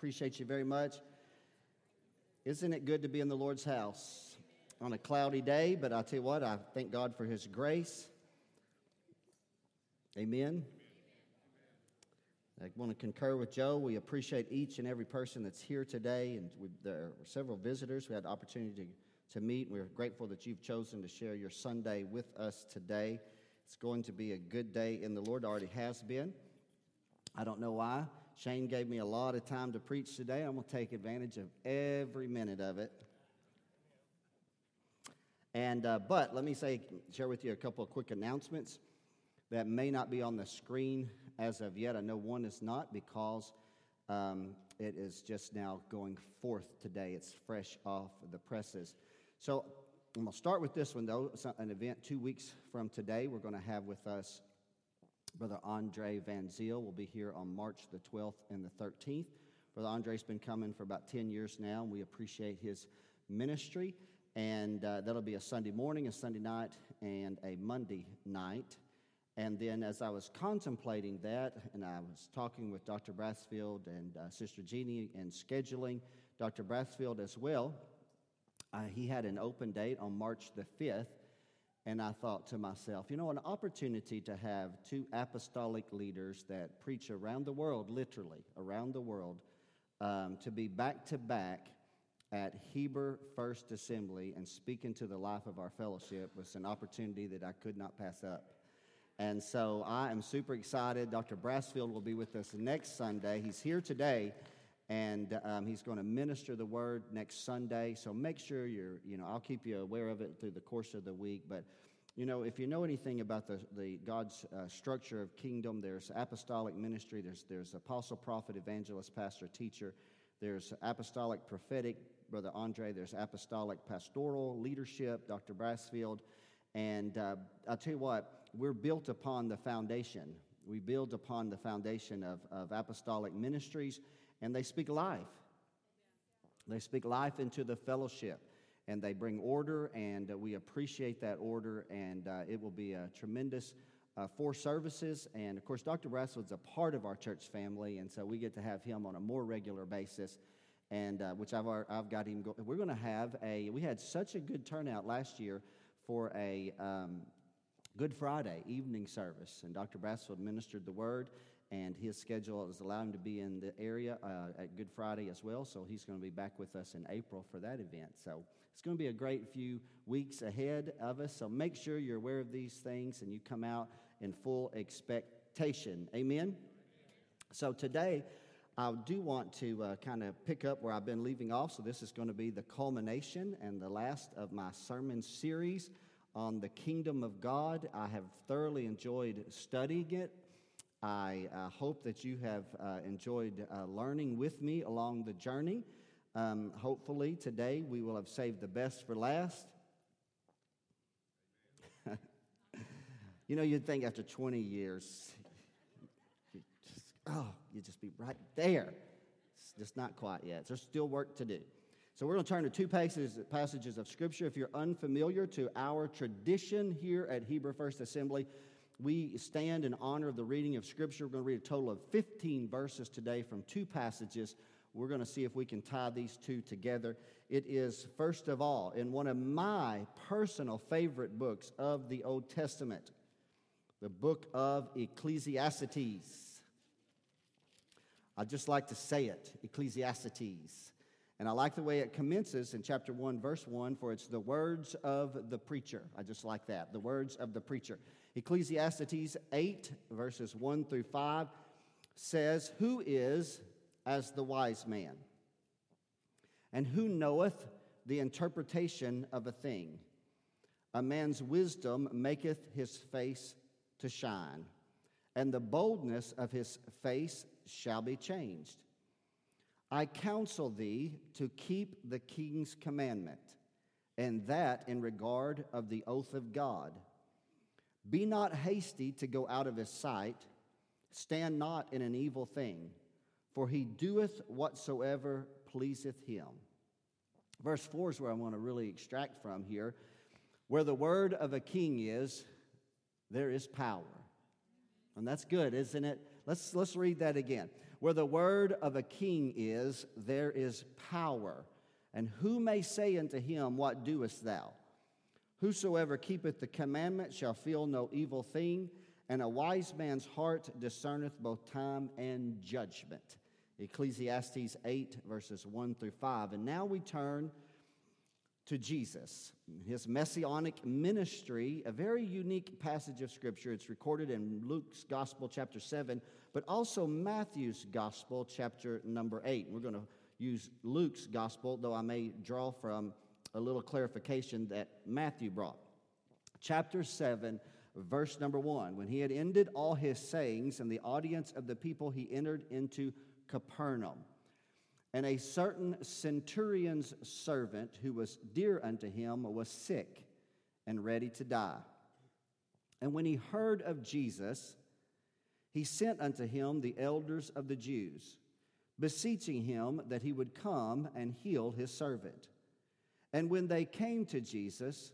appreciate you very much. Isn't it good to be in the Lord's house on a cloudy day? But I tell you what, I thank God for His grace. Amen. I want to concur with Joe. We appreciate each and every person that's here today, and we, there were several visitors. We had the opportunity to, to meet. We're grateful that you've chosen to share your Sunday with us today. It's going to be a good day in the Lord. Already has been. I don't know why. Shane gave me a lot of time to preach today. I'm going to take advantage of every minute of it. And uh, but let me say, share with you a couple of quick announcements that may not be on the screen as of yet. I know one is not because um, it is just now going forth today. It's fresh off the presses. So I'm going to start with this one, though. An event two weeks from today. We're going to have with us Brother Andre Van Zyl. will be here on March the 12th and the 13th. Brother Andre's been coming for about 10 years now, and we appreciate his ministry. And uh, that'll be a Sunday morning, a Sunday night, and a Monday night. And then, as I was contemplating that, and I was talking with Dr. Brassfield and uh, Sister Jeannie and scheduling Dr. Brassfield as well, uh, he had an open date on March the 5th. And I thought to myself, you know, an opportunity to have two apostolic leaders that preach around the world, literally around the world, um, to be back to back at Heber First Assembly and speak into the life of our fellowship was an opportunity that I could not pass up. And so I am super excited. Dr. Brassfield will be with us next Sunday. He's here today, and um, he's going to minister the word next Sunday. So make sure you're, you know, I'll keep you aware of it through the course of the week. But, you know, if you know anything about the, the God's uh, structure of kingdom, there's apostolic ministry, there's, there's apostle, prophet, evangelist, pastor, teacher, there's apostolic prophetic, Brother Andre, there's apostolic pastoral leadership, Dr. Brassfield. And uh, I'll tell you what, we're built upon the foundation. We build upon the foundation of, of apostolic ministries, and they speak life. They speak life into the fellowship, and they bring order, and we appreciate that order, and uh, it will be a tremendous uh, four services. And of course, Dr. Brassfield's a part of our church family, and so we get to have him on a more regular basis. And uh, which I've, I've got him. Go- we're going to have a. We had such a good turnout last year for a um, Good Friday evening service, and Dr. Brassfield ministered the word, and his schedule has allowed him to be in the area uh, at Good Friday as well. So he's going to be back with us in April for that event. So it's going to be a great few weeks ahead of us. So make sure you're aware of these things and you come out in full expectation. Amen. So today. I do want to uh, kind of pick up where I've been leaving off. So, this is going to be the culmination and the last of my sermon series on the kingdom of God. I have thoroughly enjoyed studying it. I uh, hope that you have uh, enjoyed uh, learning with me along the journey. Um, hopefully, today we will have saved the best for last. you know, you'd think after 20 years, just, oh, you'd just be right there. It's just not quite yet. There's still work to do. So we're going to turn to two passages, passages of Scripture. If you're unfamiliar to our tradition here at Heber First Assembly, we stand in honor of the reading of Scripture. We're going to read a total of 15 verses today from two passages. We're going to see if we can tie these two together. It is, first of all, in one of my personal favorite books of the Old Testament, the book of Ecclesiastes. I just like to say it, Ecclesiastes. And I like the way it commences in chapter 1, verse 1, for it's the words of the preacher. I just like that, the words of the preacher. Ecclesiastes 8, verses 1 through 5 says, Who is as the wise man? And who knoweth the interpretation of a thing? A man's wisdom maketh his face to shine, and the boldness of his face shall be changed. I counsel thee to keep the king's commandment, and that in regard of the oath of God. Be not hasty to go out of his sight, stand not in an evil thing, for he doeth whatsoever pleaseth him. Verse 4 is where I want to really extract from here. Where the word of a king is, there is power. And that's good, isn't it? Let's, let's read that again. Where the word of a king is, there is power. And who may say unto him, What doest thou? Whosoever keepeth the commandment shall feel no evil thing, and a wise man's heart discerneth both time and judgment. Ecclesiastes 8, verses 1 through 5. And now we turn to Jesus, his messianic ministry, a very unique passage of Scripture. It's recorded in Luke's Gospel, chapter 7, but also Matthew's Gospel, chapter number 8. We're going to use Luke's Gospel, though I may draw from a little clarification that Matthew brought. Chapter 7, verse number 1. When he had ended all his sayings and the audience of the people, he entered into Capernaum. And a certain centurion's servant who was dear unto him was sick and ready to die. And when he heard of Jesus, he sent unto him the elders of the Jews, beseeching him that he would come and heal his servant. And when they came to Jesus,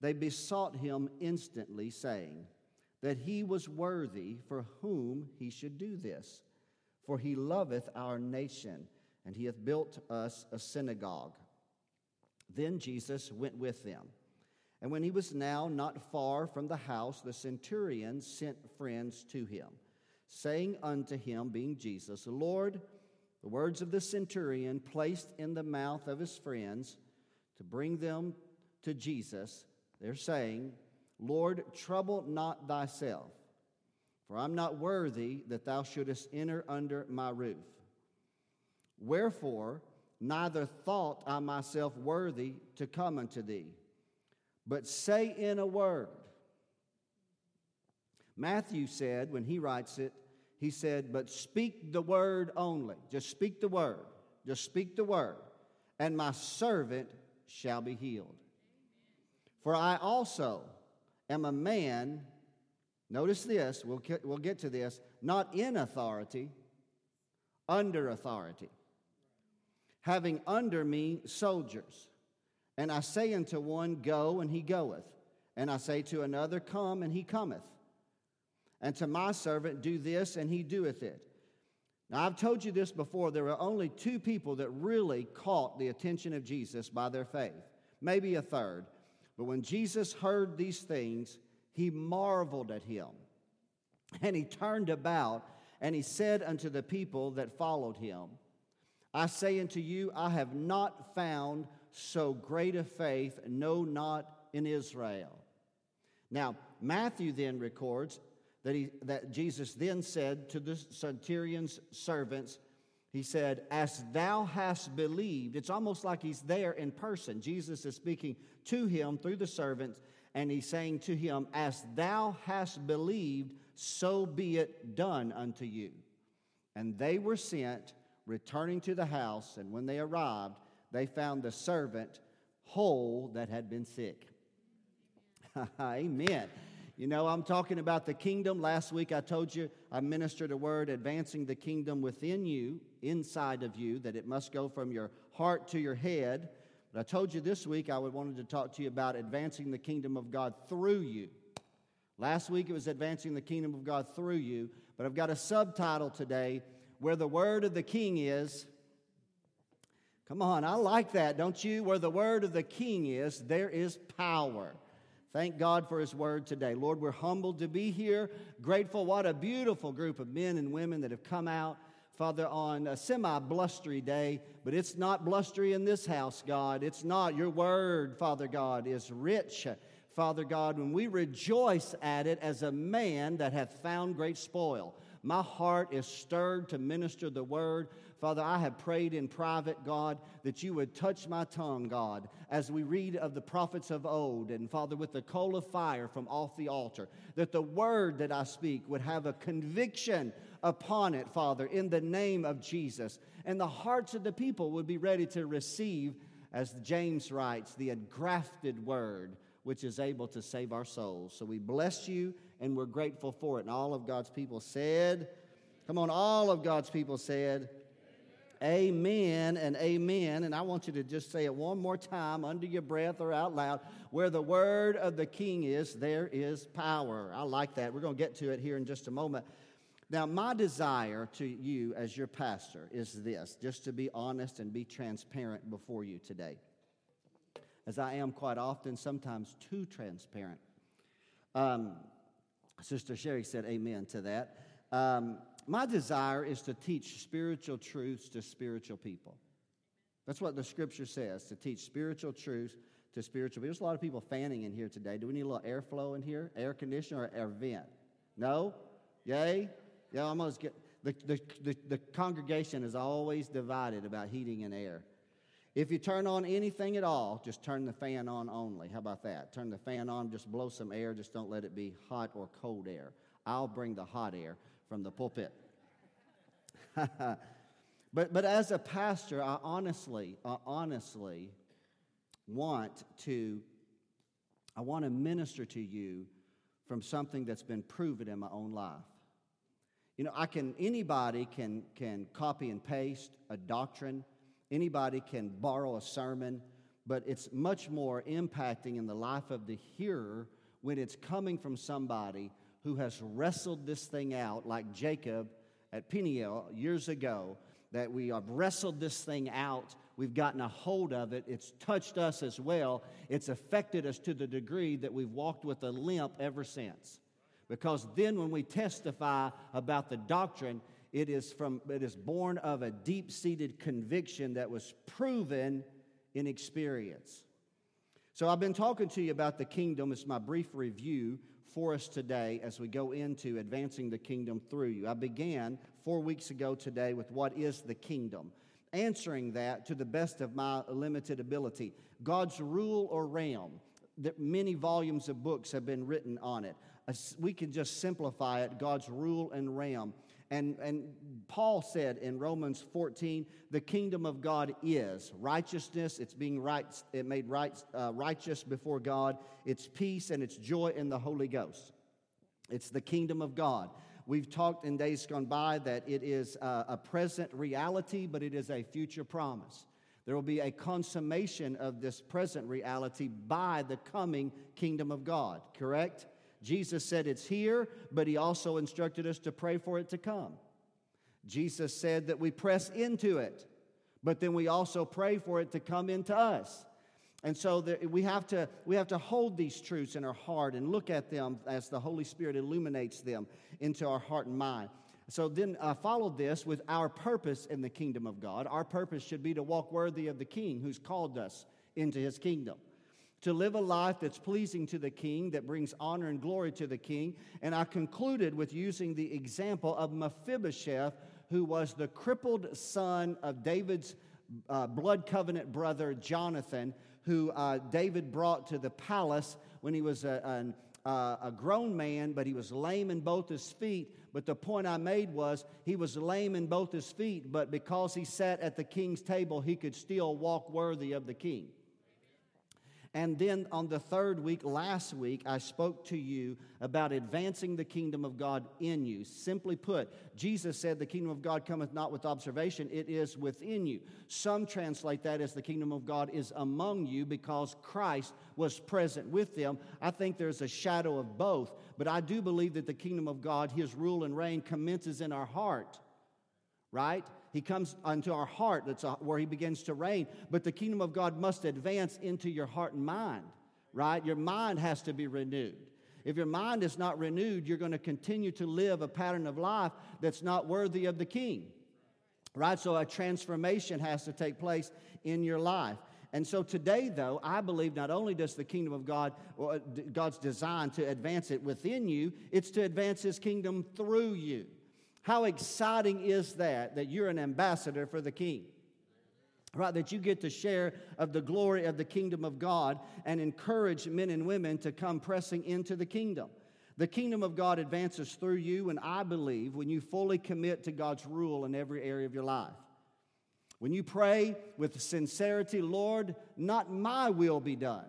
they besought him instantly, saying that he was worthy for whom he should do this. For he loveth our nation and he hath built us a synagogue. Then Jesus went with them. And when he was now not far from the house, the centurion sent friends to him, saying unto him, being Jesus, Lord, the words of the centurion placed in the mouth of his friends to bring them to Jesus, they're saying, Lord, trouble not thyself, for I'm not worthy that thou shouldest enter under my roof. Wherefore, neither thought I myself worthy to come unto thee, but say in a word. Matthew said, when he writes it, he said, But speak the word only. Just speak the word. Just speak the word. And my servant shall be healed. For I also am a man, notice this, we'll get, we'll get to this, not in authority, under authority having under me soldiers. And I say unto one, Go, and he goeth. And I say to another, Come, and he cometh. And to my servant, Do this, and he doeth it. Now, I've told you this before. There are only two people that really caught the attention of Jesus by their faith, maybe a third. But when Jesus heard these things, he marveled at him. And he turned about and he said unto the people that followed him, I say unto you, I have not found so great a faith, no, not in Israel. Now, Matthew then records that, he, that Jesus then said to the centurion's servants, He said, As thou hast believed, it's almost like he's there in person. Jesus is speaking to him through the servants, and he's saying to him, As thou hast believed, so be it done unto you. And they were sent returning to the house, and when they arrived, they found the servant whole that had been sick. Amen. You know, I'm talking about the kingdom. Last week I told you I ministered a word advancing the kingdom within you, inside of you, that it must go from your heart to your head. But I told you this week I wanted to talk to you about advancing the kingdom of God through you. Last week it was advancing the kingdom of God through you, but I've got a subtitle today where the word of the king is. Come on, I like that, don't you? Where the word of the king is, there is power. Thank God for his word today. Lord, we're humbled to be here. Grateful. What a beautiful group of men and women that have come out, Father, on a semi blustery day. But it's not blustery in this house, God. It's not. Your word, Father God, is rich. Father God, when we rejoice at it as a man that hath found great spoil. My heart is stirred to minister the word. Father, I have prayed in private, God, that you would touch my tongue, God, as we read of the prophets of old, and Father, with the coal of fire from off the altar, that the word that I speak would have a conviction upon it, Father, in the name of Jesus. And the hearts of the people would be ready to receive, as James writes, the engrafted word which is able to save our souls. So we bless you and we're grateful for it. And all of God's people said, Come on, all of God's people said, Amen and amen. And I want you to just say it one more time under your breath or out loud. Where the word of the king is, there is power. I like that. We're going to get to it here in just a moment. Now, my desire to you as your pastor is this just to be honest and be transparent before you today, as I am quite often, sometimes too transparent. Um, Sister Sherry said amen to that. Um, my desire is to teach spiritual truths to spiritual people. That's what the scripture says to teach spiritual truths to spiritual people. There's a lot of people fanning in here today. Do we need a little airflow in here? Air conditioner or air vent? No? Yay? Yeah, almost get the, the, the, the congregation is always divided about heating and air. If you turn on anything at all, just turn the fan on only. How about that? Turn the fan on, just blow some air, just don't let it be hot or cold air. I'll bring the hot air from the pulpit. but, but as a pastor, I honestly, I honestly want to, I want to minister to you from something that's been proven in my own life. You know, I can, anybody can, can copy and paste a doctrine, anybody can borrow a sermon, but it's much more impacting in the life of the hearer when it's coming from somebody who has wrestled this thing out, like Jacob at Peniel years ago, that we have wrestled this thing out. We've gotten a hold of it. It's touched us as well. It's affected us to the degree that we've walked with a limp ever since. Because then when we testify about the doctrine, it is, from, it is born of a deep seated conviction that was proven in experience. So I've been talking to you about the kingdom. It's my brief review for us today as we go into advancing the kingdom through you. I began four weeks ago today with what is the kingdom, answering that to the best of my limited ability. God's rule or realm. That many volumes of books have been written on it we can just simplify it God's rule and realm. And, and Paul said in Romans 14, the kingdom of God is righteousness. It's being right, it made right, uh, righteous before God. It's peace and it's joy in the Holy Ghost. It's the kingdom of God. We've talked in days gone by that it is a, a present reality, but it is a future promise. There will be a consummation of this present reality by the coming kingdom of God, correct? Jesus said it's here, but he also instructed us to pray for it to come. Jesus said that we press into it, but then we also pray for it to come into us. And so we, have to, we have to hold these truths in our heart and look at them as the Holy Spirit illuminates them into our heart and mind. So then I uh, followed this with our purpose in the kingdom of God. Our purpose should be to walk worthy of the King who's called us into his kingdom to live a life that's pleasing to the king, that brings honor and glory to the king. And I concluded with using the example of Mephibosheth, who was the crippled son of David's uh, blood covenant brother Jonathan, who uh, David brought to the palace when he was a, a, a grown man, but he was lame in both his feet. But the point I made was he was lame in both his feet, but because he sat at the king's table, he could still walk worthy of the king. And then on the third week, last week, I spoke to you about advancing the kingdom of God in you. Simply put, Jesus said, The kingdom of God cometh not with observation, it is within you. Some translate that as the kingdom of God is among you because Christ was present with them. I think there's a shadow of both, but I do believe that the kingdom of God, his rule and reign, commences in our heart, right? He comes unto our heart, that's uh, where He begins to reign. But the kingdom of God must advance into your heart and mind, right? Your mind has to be renewed. If your mind is not renewed, you're going to continue to live a pattern of life that's not worthy of the king, right? So a transformation has to take place in your life. And so today, though, I believe not only does the kingdom of God, uh, God's design to advance it within you, it's to advance His kingdom through you. How exciting is that, that you're an ambassador for the king? Right, that you get to share of the glory of the kingdom of God and encourage men and women to come pressing into the kingdom. The kingdom of God advances through you, and I believe when you fully commit to God's rule in every area of your life. When you pray with sincerity, Lord, not my will be done,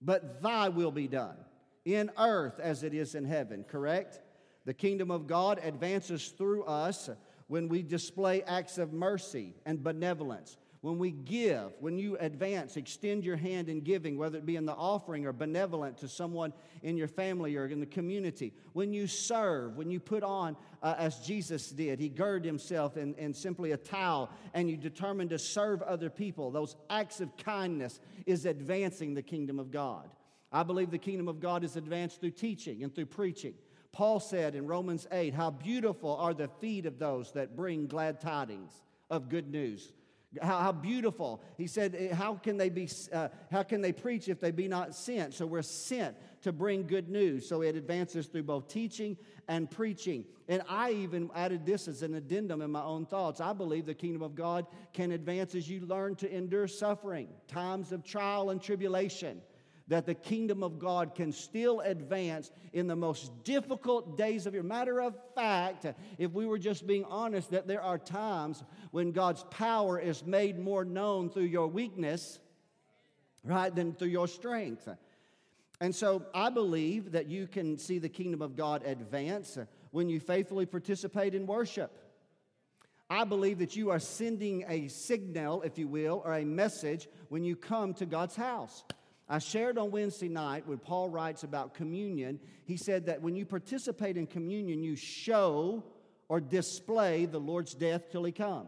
but thy will be done in earth as it is in heaven, correct? The kingdom of God advances through us when we display acts of mercy and benevolence, when we give, when you advance, extend your hand in giving, whether it be in the offering or benevolent to someone in your family or in the community, when you serve, when you put on, uh, as Jesus did, he girded himself in, in simply a towel and you determined to serve other people, those acts of kindness is advancing the kingdom of God. I believe the kingdom of God is advanced through teaching and through preaching. Paul said in Romans 8, How beautiful are the feet of those that bring glad tidings of good news. How, how, beautiful. He said, eh, how can, they be, uh, how can they preach if they be not sent? So we're sent to bring good news. So it advances through both teaching and preaching. And I even added this as an addendum in my own thoughts. I believe the kingdom of God can advance as you learn to endure suffering, times of trial and tribulation that the kingdom of God can still advance in the most difficult days of your. Matter of fact, if we were just being honest, that there are times when God's power is made more known through your weakness, right, than through your strength. And so I believe that you can see the kingdom of God advance when you faithfully participate in worship. I believe that you are sending a signal, if you will, or a message when you come to God's house. I shared on Wednesday night when Paul writes about communion, he said that when you participate in communion, you show or display the Lord's death till he come.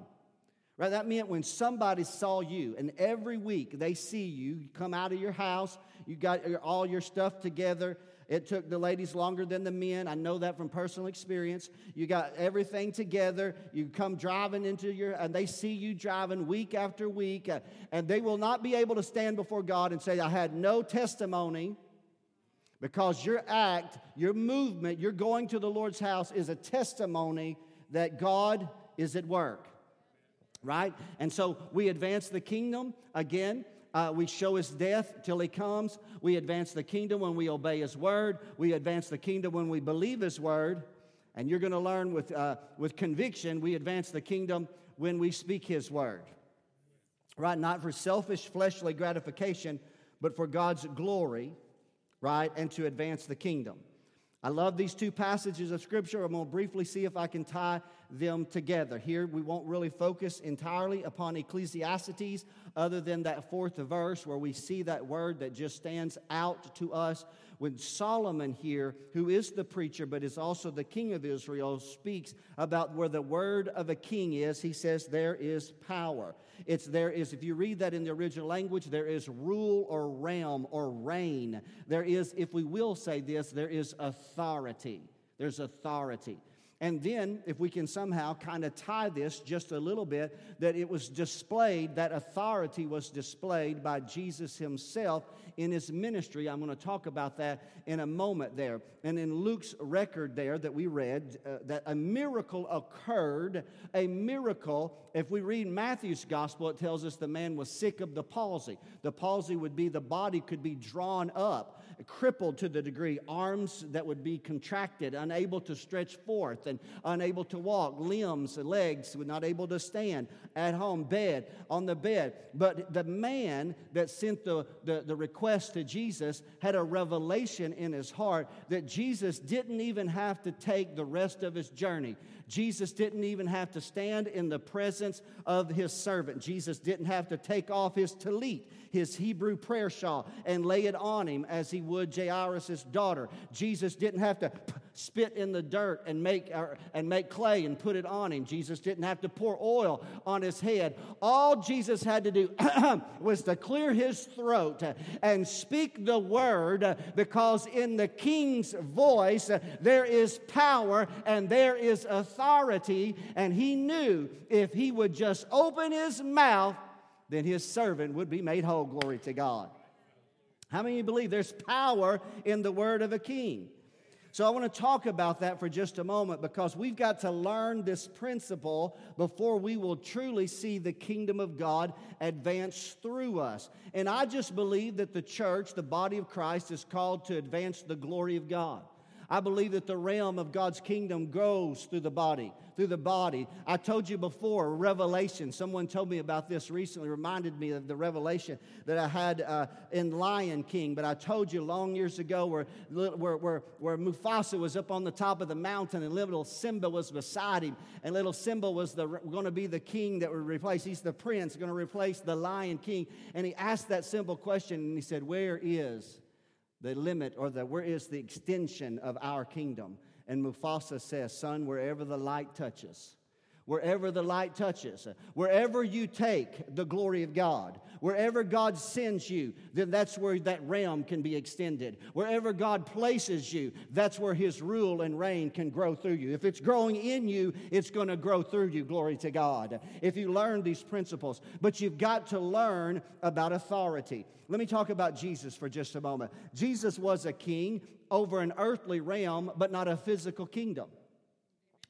Right? That meant when somebody saw you, and every week they see you, you come out of your house, you got all your stuff together, it took the ladies longer than the men. I know that from personal experience. You got everything together. You come driving into your, and they see you driving week after week, uh, and they will not be able to stand before God and say, I had no testimony. Because your act, your movement, your going to the Lord's house is a testimony that God is at work right? And so we advance the kingdom again. Uh, we show his death till he comes. We advance the kingdom when we obey his word. We advance the kingdom when we believe his word. And you're going to learn with, uh, with conviction, we advance the kingdom when we speak his word. Right? Not for selfish fleshly gratification, but for God's glory, right? And to advance the kingdom. I love these two passages of Scripture. I'm going to briefly see if I can tie them together. Here, we won't really focus entirely upon Ecclesiastes, other than that fourth verse where we see that word that just stands out to us when Solomon here, who is the preacher but is also the king of Israel, speaks about where the word of a king is, he says there is power. It's there is, if you read that in the original language, there is rule or realm or reign. There is, if we will say this, there is authority. There's authority. And then, if we can somehow kind of tie this just a little bit, that it was displayed, that authority was displayed by Jesus himself in his ministry. I'm going to talk about that in a moment there. And in Luke's record there that we read, uh, that a miracle occurred. A miracle, if we read Matthew's gospel, it tells us the man was sick of the palsy. The palsy would be the body could be drawn up crippled to the degree, arms that would be contracted, unable to stretch forth and unable to walk, limbs, legs not able to stand, at home, bed, on the bed. But the man that sent the, the, the request to Jesus had a revelation in his heart that Jesus didn't even have to take the rest of his journey. Jesus didn't even have to stand in the presence of his servant. Jesus didn't have to take off his talit, his Hebrew prayer shawl, and lay it on him as he would Jairus' daughter. Jesus didn't have to spit in the dirt and make, uh, and make clay and put it on him. Jesus didn't have to pour oil on his head. All Jesus had to do was to clear his throat and speak the word because in the king's voice there is power and there is authority. And he knew if he would just open his mouth, then his servant would be made whole. Glory to God. How many you believe there's power in the word of a king? So I want to talk about that for just a moment because we've got to learn this principle before we will truly see the kingdom of God advance through us. And I just believe that the church, the body of Christ, is called to advance the glory of God. I believe that the realm of God's kingdom goes through the body, through the body. I told you before, Revelation. Someone told me about this recently, reminded me of the revelation that I had uh, in Lion King. But I told you long years ago where, where, where, where Mufasa was up on the top of the mountain and little Simba was beside him. And little Simba was going to be the king that would replace, he's the prince, going to replace the Lion King. And he asked that simple question and he said, Where is the limit or the where is the extension of our kingdom? And Mufasa says, Son, wherever the light touches, wherever the light touches, wherever you take the glory of God, wherever God sends you, then that's where that realm can be extended. Wherever God places you, that's where His rule and reign can grow through you. If it's growing in you, it's going to grow through you. Glory to God. If you learn these principles, but you've got to learn about authority. Let me talk about Jesus for just a moment. Jesus was a king over an earthly realm, but not a physical kingdom.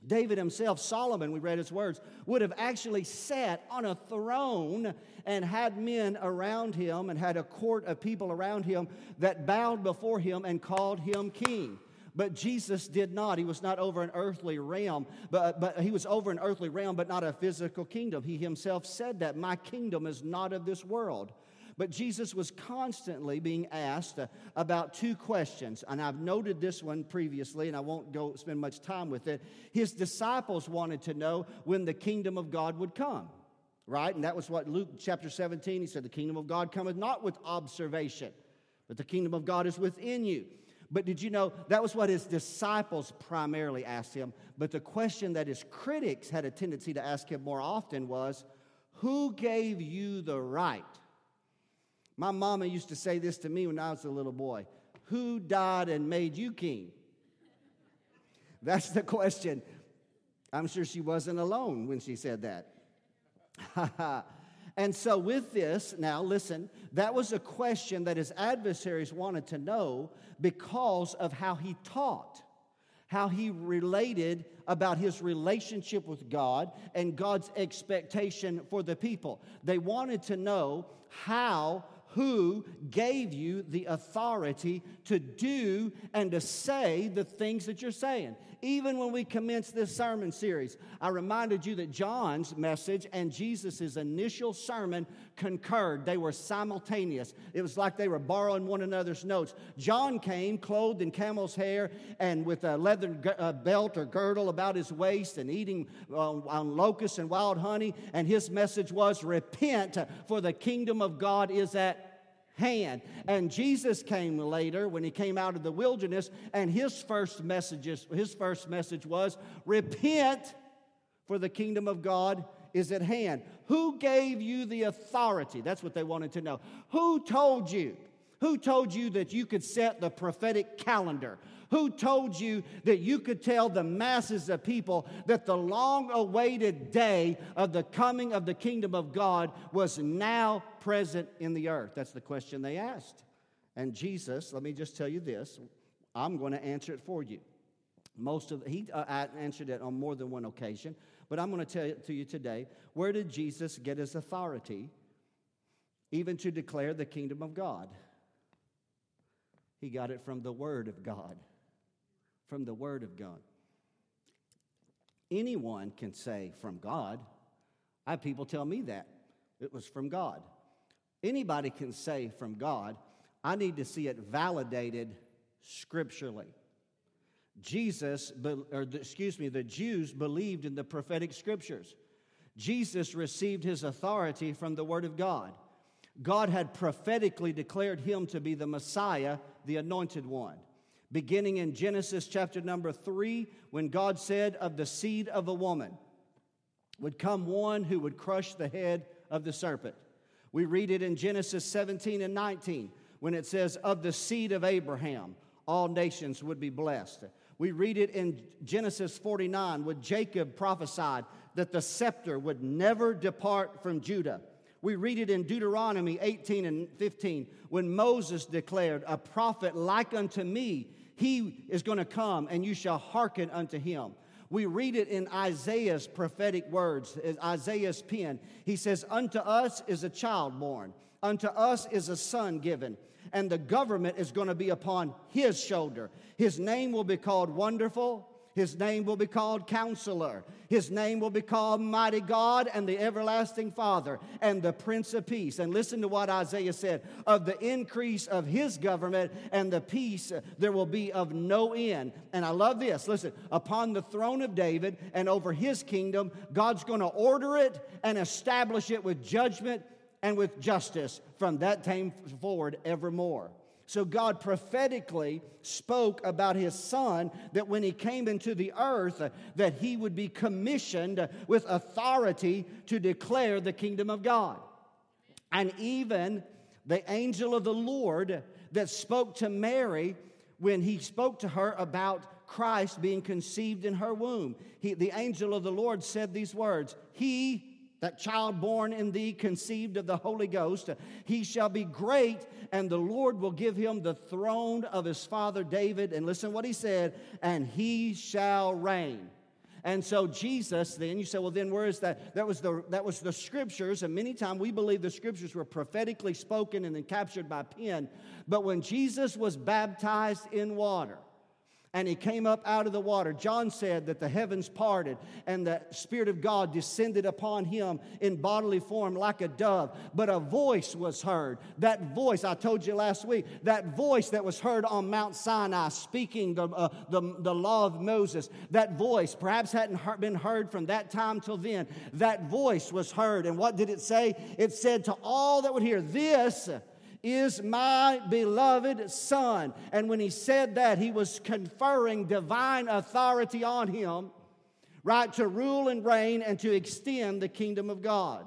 David himself, Solomon, we read his words, would have actually sat on a throne and had men around him and had a court of people around him that bowed before him and called him king. But Jesus did not. He was not over an earthly realm, but, but he was over an earthly realm, but not a physical kingdom. He himself said that, My kingdom is not of this world. But Jesus was constantly being asked uh, about two questions, and I've noted this one previously, and I won't go spend much time with it. His disciples wanted to know when the kingdom of God would come, right? And that was what Luke chapter 17, he said, The kingdom of God cometh not with observation, but the kingdom of God is within you. But did you know that was what his disciples primarily asked him? But the question that his critics had a tendency to ask him more often was, Who gave you the right my mama used to say this to me when I was a little boy Who died and made you king? That's the question. I'm sure she wasn't alone when she said that. and so, with this, now listen, that was a question that his adversaries wanted to know because of how he taught, how he related about his relationship with God and God's expectation for the people. They wanted to know how who gave you the authority to do and to say the things that you're saying. Even when we commenced this sermon series, I reminded you that John's message and Jesus' initial sermon concurred. They were simultaneous. It was like they were borrowing one another's notes. John came clothed in camel's hair and with a leather uh, belt or girdle about his waist and eating uh, on locusts and wild honey. And his message was, Repent, for the kingdom of God is at hand. And Jesus came later when he came out of the wilderness, and his first messages, his first message was, Repent, for the kingdom of God is at hand. Who gave you the authority? That's what they wanted to know. Who told you? Who told you that you could set the prophetic calendar? Who told you that you could tell the masses of people that the long awaited day of the coming of the kingdom of God was now present in the earth? That's the question they asked. And Jesus, let me just tell you this I'm going to answer it for you. Most of he uh, answered it on more than one occasion, but I'm going to tell it to you today. Where did Jesus get his authority, even to declare the kingdom of God? He got it from the Word of God from the Word of God. Anyone can say from God. I have people tell me that. It was from God. Anybody can say from God. I need to see it validated scripturally. Jesus, or excuse me, the Jews believed in the prophetic scriptures. Jesus received his authority from the Word of God. God had prophetically declared him to be the Messiah, the anointed one beginning in Genesis chapter number three, when God said, Of the seed of a woman would come one who would crush the head of the serpent. We read it in Genesis 17 and 19 when it says, Of the seed of Abraham, all nations would be blessed. We read it in Genesis 49 when Jacob prophesied that the scepter would never depart from Judah. We read it in Deuteronomy 18 and 15 when Moses declared, A prophet like unto me he is going to come and you shall hearken unto him. We read it in Isaiah's prophetic words, Isaiah's pen. He says, Unto us is a child born, Unto us is a son given, and the government is going to be upon his shoulder. His name will be called Wonderful. His name will be called Counselor. His name will be called Mighty God and the Everlasting Father and the Prince of Peace. And listen to what Isaiah said of the increase of his government and the peace uh, there will be of no end. And I love this. Listen, upon the throne of David and over his kingdom, God's going to order it and establish it with judgment and with justice from that time forward evermore. So God prophetically spoke about his son that when he came into the earth that he would be commissioned with authority to declare the kingdom of God. And even the angel of the Lord that spoke to Mary when he spoke to her about Christ being conceived in her womb. He, the angel of the Lord said these words He that child born in thee, conceived of the Holy Ghost, he shall be great, and the Lord will give him the throne of his father David. And listen what he said, and he shall reign. And so Jesus, then you say, well, then where is that? That was the that was the scriptures, and many times we believe the scriptures were prophetically spoken and then captured by pen. But when Jesus was baptized in water, and he came up out of the water. John said that the heavens parted and the Spirit of God descended upon him in bodily form like a dove. But a voice was heard. That voice, I told you last week, that voice that was heard on Mount Sinai speaking the, uh, the, the law of Moses, that voice perhaps hadn't been heard from that time till then. That voice was heard. And what did it say? It said to all that would hear, This is my beloved Son. And when he said that, he was conferring divine authority on him, right, to rule and reign and to extend the kingdom of God.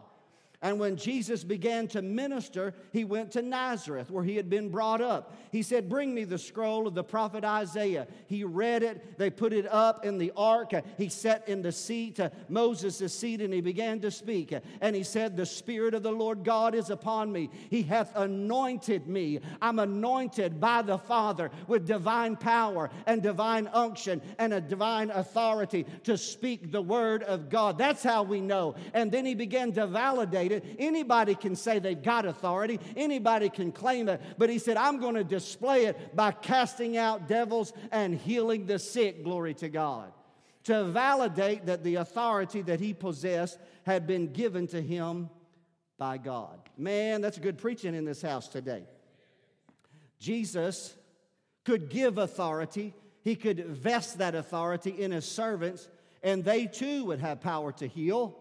And when Jesus began to minister, he went to Nazareth where he had been brought up. He said, Bring me the scroll of the prophet Isaiah. He read it, they put it up in the ark. He sat in the seat, Moses' seat, and he began to speak. And he said, The Spirit of the Lord God is upon me. He hath anointed me. I'm anointed by the Father with divine power and divine unction and a divine authority to speak the word of God. That's how we know. And then he began to validate Anybody can say they've got authority, anybody can claim it. But he said, I'm going to display it by casting out devils and healing the sick. Glory to God. To validate that the authority that he possessed had been given to him by God. Man, that's good preaching in this house today. Jesus could give authority, he could vest that authority in his servants, and they too would have power to heal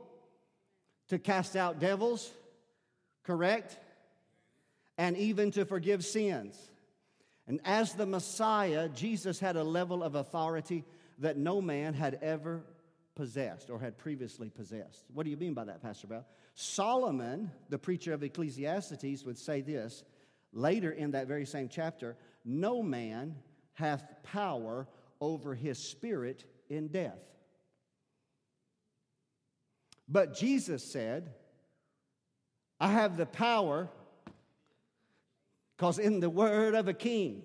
to cast out devils, correct? And even to forgive sins. And as the Messiah, Jesus had a level of authority that no man had ever possessed or had previously possessed. What do you mean by that, Pastor Bell? Solomon, the preacher of Ecclesiastes, would say this later in that very same chapter No man hath power over his spirit in death. But Jesus said, I have the power, because in the word of a king,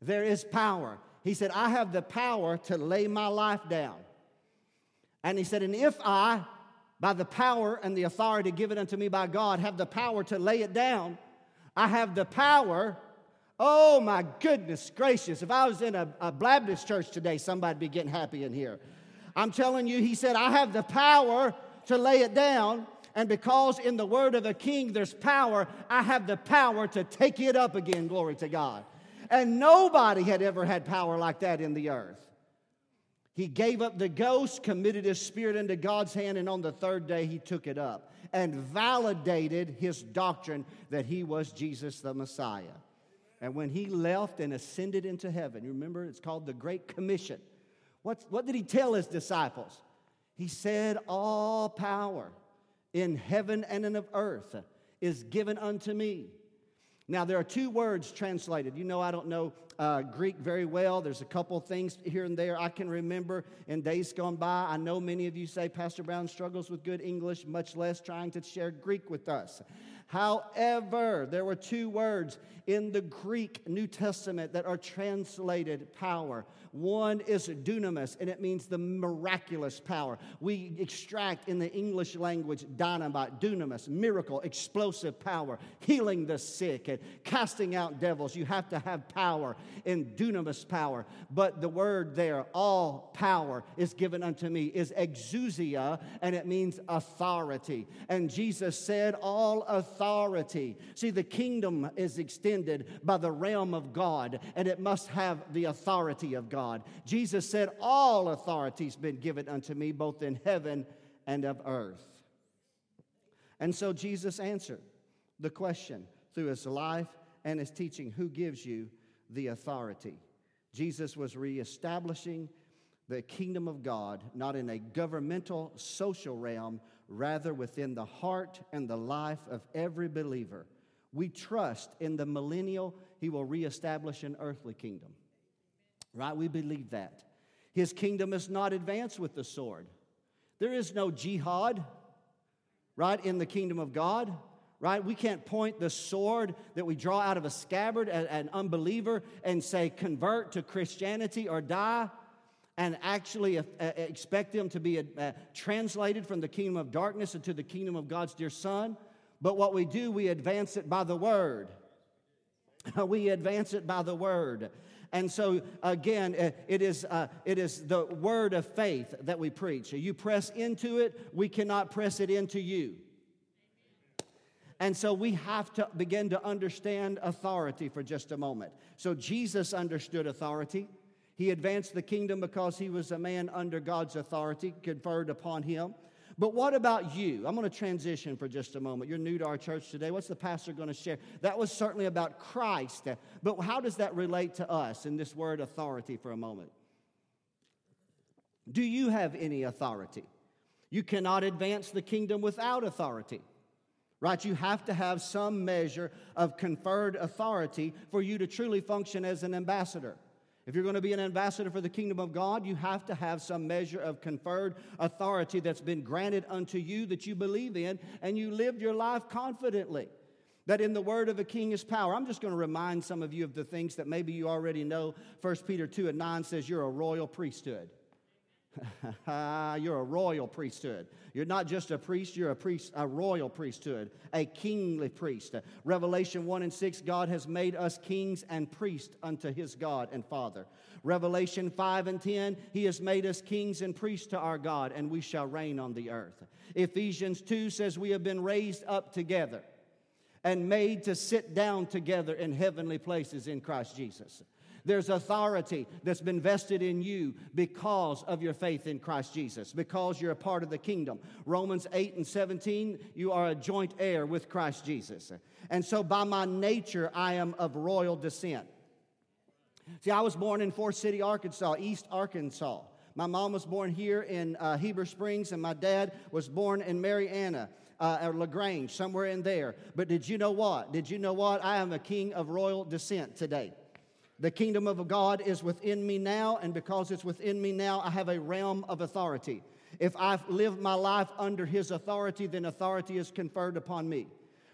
there is power. He said, I have the power to lay my life down. And he said, And if I, by the power and the authority given unto me by God, have the power to lay it down, I have the power. Oh my goodness gracious. If I was in a, a Baptist church today, somebody'd be getting happy in here. I'm telling you, he said, I have the power to lay it down. And because in the word of a king there's power, I have the power to take it up again. Glory to God. And nobody had ever had power like that in the earth. He gave up the ghost, committed his spirit into God's hand, and on the third day he took it up and validated his doctrine that he was Jesus the Messiah. And when he left and ascended into heaven, you remember it's called the Great Commission. What's, what did he tell his disciples? He said, All power in heaven and in earth is given unto me. Now, there are two words translated. You know, I don't know uh, Greek very well. There's a couple things here and there I can remember in days gone by. I know many of you say Pastor Brown struggles with good English, much less trying to share Greek with us. However, there were two words in the Greek New Testament that are translated power. One is dunamis, and it means the miraculous power. We extract in the English language dynamite, dunamis, miracle, explosive power, healing the sick, and casting out devils. You have to have power in dunamis power. But the word there, all power is given unto me, is exousia, and it means authority. And Jesus said, All authority. See, the kingdom is extended by the realm of God, and it must have the authority of God. Jesus said, All authority's been given unto me, both in heaven and of earth. And so Jesus answered the question through his life and his teaching Who gives you the authority? Jesus was reestablishing the kingdom of God, not in a governmental, social realm, rather within the heart and the life of every believer. We trust in the millennial, he will reestablish an earthly kingdom. Right? We believe that. His kingdom is not advanced with the sword. There is no jihad, right, in the kingdom of God, right? We can't point the sword that we draw out of a scabbard at an unbeliever and say, convert to Christianity or die, and actually uh, uh, expect them to be uh, translated from the kingdom of darkness into the kingdom of God's dear Son. But what we do, we advance it by the word. we advance it by the word. And so, again, it is, uh, it is the word of faith that we preach. You press into it, we cannot press it into you. And so we have to begin to understand authority for just a moment. So Jesus understood authority. He advanced the kingdom because he was a man under God's authority conferred upon him. But what about you? I'm going to transition for just a moment. You're new to our church today. What's the pastor going to share? That was certainly about Christ. But how does that relate to us in this word authority for a moment? Do you have any authority? You cannot advance the kingdom without authority. Right? You have to have some measure of conferred authority for you to truly function as an ambassador. If you're going to be an ambassador for the kingdom of God, you have to have some measure of conferred authority that's been granted unto you that you believe in, and you lived your life confidently. That in the word of a king is power. I'm just going to remind some of you of the things that maybe you already know. 1 Peter 2 and 9 says you're a royal priesthood. you're a royal priesthood. You're not just a priest, you're a priest, a royal priesthood, a kingly priest. Revelation 1 and 6, God has made us kings and priests unto his God and Father. Revelation 5 and 10, he has made us kings and priests to our God, and we shall reign on the earth. Ephesians 2 says we have been raised up together and made to sit down together in heavenly places in Christ Jesus. There's authority that's been vested in you because of your faith in Christ Jesus, because you're a part of the kingdom. Romans 8 and 17, you are a joint heir with Christ Jesus. And so, by my nature, I am of royal descent. See, I was born in Forest City, Arkansas, East Arkansas. My mom was born here in uh, Heber Springs, and my dad was born in Marianna. Uh, or LaGrange, somewhere in there. But did you know what? Did you know what? I am a king of royal descent today. The kingdom of God is within me now, and because it's within me now, I have a realm of authority. If I live my life under his authority, then authority is conferred upon me.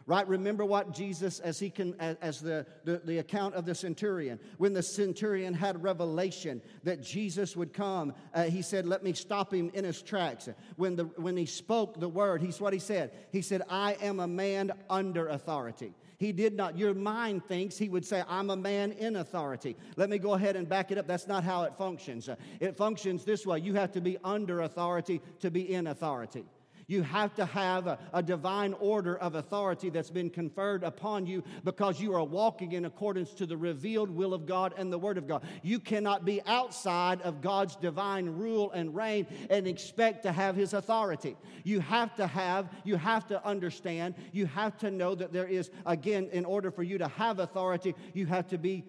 Right? Remember what Jesus, as he can, as the, the, the account of the centurion, when the centurion had revelation that Jesus would come, uh, he said, Let me stop him in his tracks. When, the, when he spoke the word, he's what he said. He said, I am a man under authority. He did not. Your mind thinks he would say, I'm a man in authority. Let me go ahead and back it up. That's not how it functions. It functions this way you have to be under authority to be in authority. You have to have a, a, divine order of authority that's been conferred upon you because you are walking in accordance to the revealed will of God and the Word of God. You cannot be outside of God's divine rule and reign and expect to have His authority. You have to have, you have to understand, you have to know that there is, again, in order for you to have authority, you have to be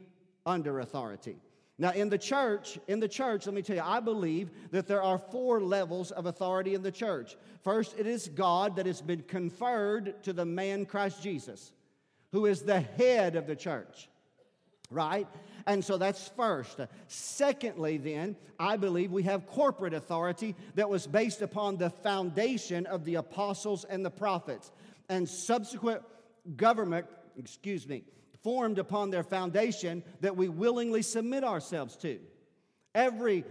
under authority. Now, in the church, in the church, let me tell you, I believe that there are four levels of authority in the church. First, it is God that has been conferred to the man Christ Jesus, who is the head of the church. right? And so that's first. Secondly, then, I believe we have corporate authority that was based upon the foundation of the apostles and the prophets. And subsequent government, excuse me, formed upon their foundation that we willingly submit ourselves to. Every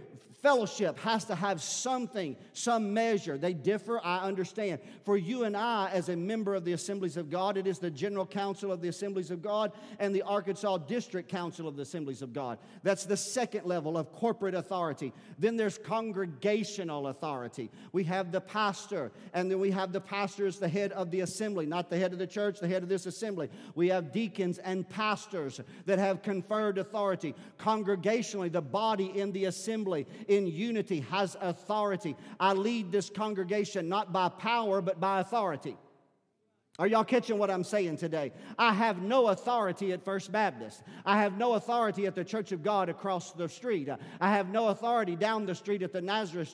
fellowship has to have something, some measure. They differ, I understand. For you and I, as a member of the Assemblies of God, it is the General Council of the Assemblies of God and the Arkansas District Council of the Assemblies of God. That's the second level of corporate authority. Then there's congregational authority. We have the pastor, and then we have the pastor as the head of the assembly, not the head of the church, the head of this assembly. We have deacons and pastors that have conferred authority. Congregationally, the body in the assembly in unity has authority. I lead this congregation not by power, but by authority. Are y'all catching what I'm saying today? I have no authority at First Baptist. I have no authority at the Church of God across the street. I have no authority down the street at the Nazarene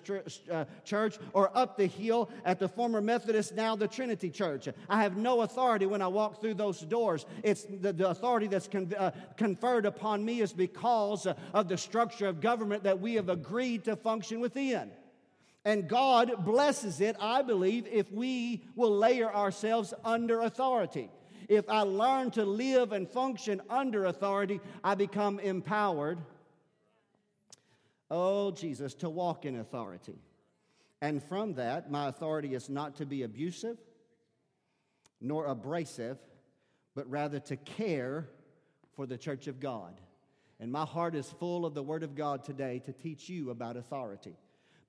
uh, Church or up the hill at the former Methodist, now the Trinity Church. I have no authority when I walk through those doors. It's the, the authority that's con- uh, conferred upon me is because of the structure of government that we have agreed to function within. And God blesses it, I believe, if we will layer ourselves under authority. If I learn to live and function under authority, I become empowered. Oh, Jesus, to walk in authority. And from that, my authority is not to be abusive nor abrasive, but rather to care for the church of God. And my heart is full of the Word of God today to teach you about authority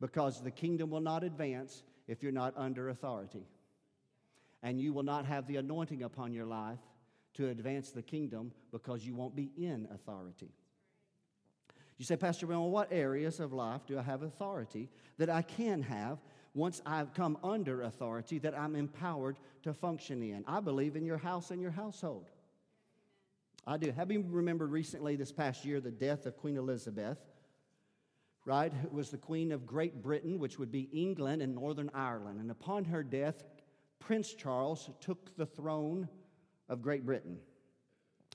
because the kingdom will not advance if you're not under authority. And you will not have the anointing upon your life to advance the kingdom because you won't be in authority. You say, Pastor Well, what areas of life do I have authority that I can have once I've come under authority that I'm empowered to function in? I believe in your house and your household. I do. Have you remembered recently this past year the death of Queen Elizabeth? Right, was the Queen of Great Britain, which would be England and Northern Ireland. And upon her death, Prince Charles took the throne of Great Britain.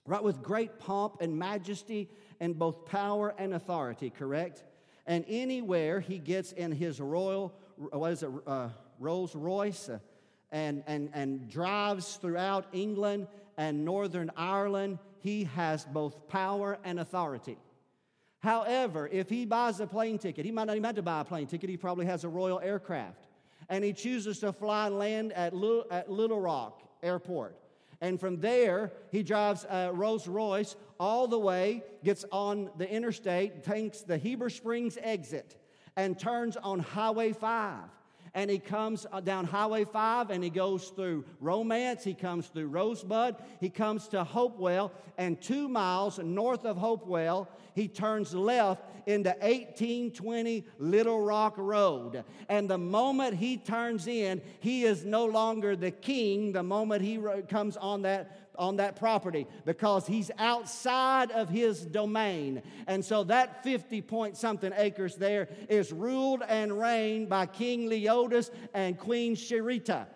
Right, with great pomp and majesty and both power and authority, correct? And anywhere he gets in his royal, what is it, uh, Rolls Royce, uh, and, and, and drives throughout England and Northern Ireland, he has both power and authority. However, if he buys a plane ticket, he might not even have to buy a plane ticket, he probably has a royal aircraft. And he chooses to fly and land at Little, at Little Rock Airport. And from there, he drives uh, a Rolls Royce all the way, gets on the interstate, takes the Heber Springs exit, and turns on Highway 5 and he comes uh, down Highway 5 and he goes through Romance, he comes through Rosebud, he comes to Hopewell, and two miles north of Hopewell, he turns left into 1820 Little Rock Road. And the moment he turns in, he is no longer the king the moment he comes on that on that property because he's outside of his domain. And so that 50 point something acres there is ruled and reigned by King Leotis and Queen Sherita.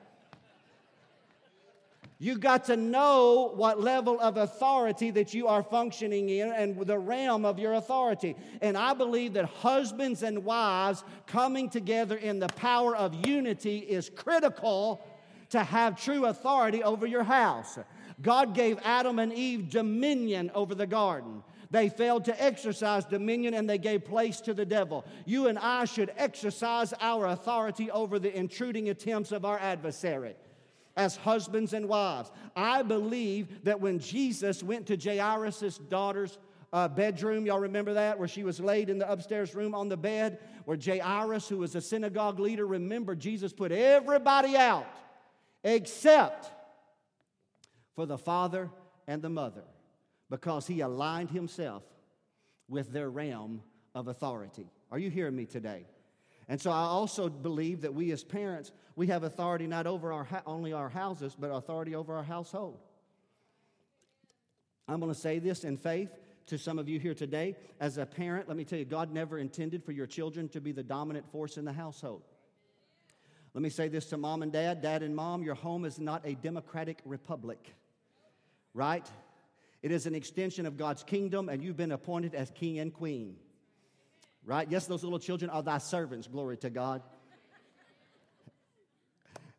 You got to know what level of authority that you are functioning in and the realm of your authority. And I believe that husbands and wives coming together in the power of unity is critical to have true authority over your house. God gave Adam and Eve dominion over the garden. They failed to exercise dominion and they gave place to the devil. You and I should exercise our authority over the intruding attempts of our adversary as husbands and wives. I believe that when Jesus went to Jairus' daughter's uh, bedroom, y'all remember that, where she was laid in the upstairs room on the bed, where Jairus, who was a synagogue leader, remember Jesus put everybody out except for the father and the mother because he aligned himself with their realm of authority. Are you hearing me today? And so I also believe that we as parents, we have authority not over our only our houses, but authority over our household. I'm going to say this in faith to some of you here today. As a parent, let me tell you, God never intended for your children to be the dominant force in the household. Let me say this to mom and dad, dad and mom, your home is not a democratic republic right? It is an extension of God's kingdom, and you've been appointed as king and queen. Right? Yes, those little children are thy servants. Glory to God.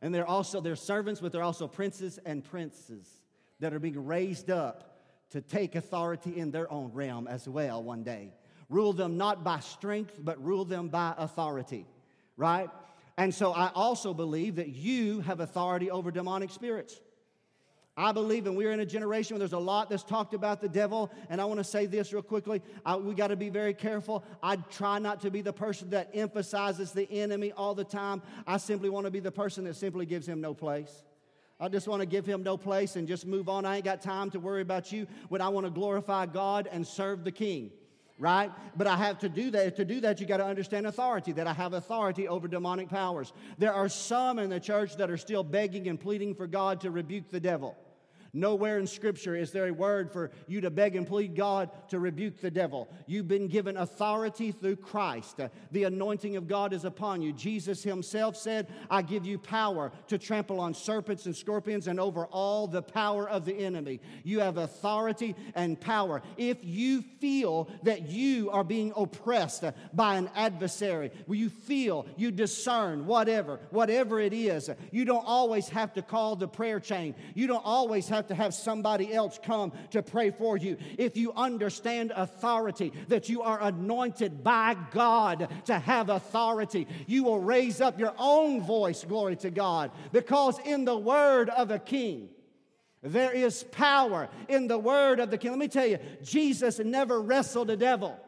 And they're also they're servants, but they're also princes and princes that are being raised up to take authority in their own realm as well one day. Rule them not by strength, but rule them by authority. Right? And so I also believe that you have authority over demonic spirits. I believe, and we're in a generation where there's a lot that's talked about the devil. And I want to say this real quickly. I, we got to be very careful. I try not to be the person that emphasizes the enemy all the time. I simply want to be the person that simply gives him no place. I just want to give him no place and just move on. I ain't got time to worry about you but I want to glorify God and serve the King right? But I have to do that. To do that, you got to understand authority, that I have authority over demonic powers. There are some in the church that are still begging and pleading for God to rebuke the devil. Nowhere in Scripture is there a word for you to beg and plead God to rebuke the devil. You've been given authority through Christ. Uh, the anointing of God is upon you. Jesus Himself said, I give you power to trample on serpents and scorpions and over all the power of the enemy. You have authority and power. If you feel that you are being oppressed uh, by an adversary, you feel, you discern, whatever, whatever it is, uh, you don't always have to call the prayer chain. You don't always have to have somebody else come to pray for you. If you understand authority, that you are anointed by God to have authority, you will raise up your own voice, glory to God, because in the word of a king, there is power in the word of the king. Let me tell you, Jesus never wrestled a devil.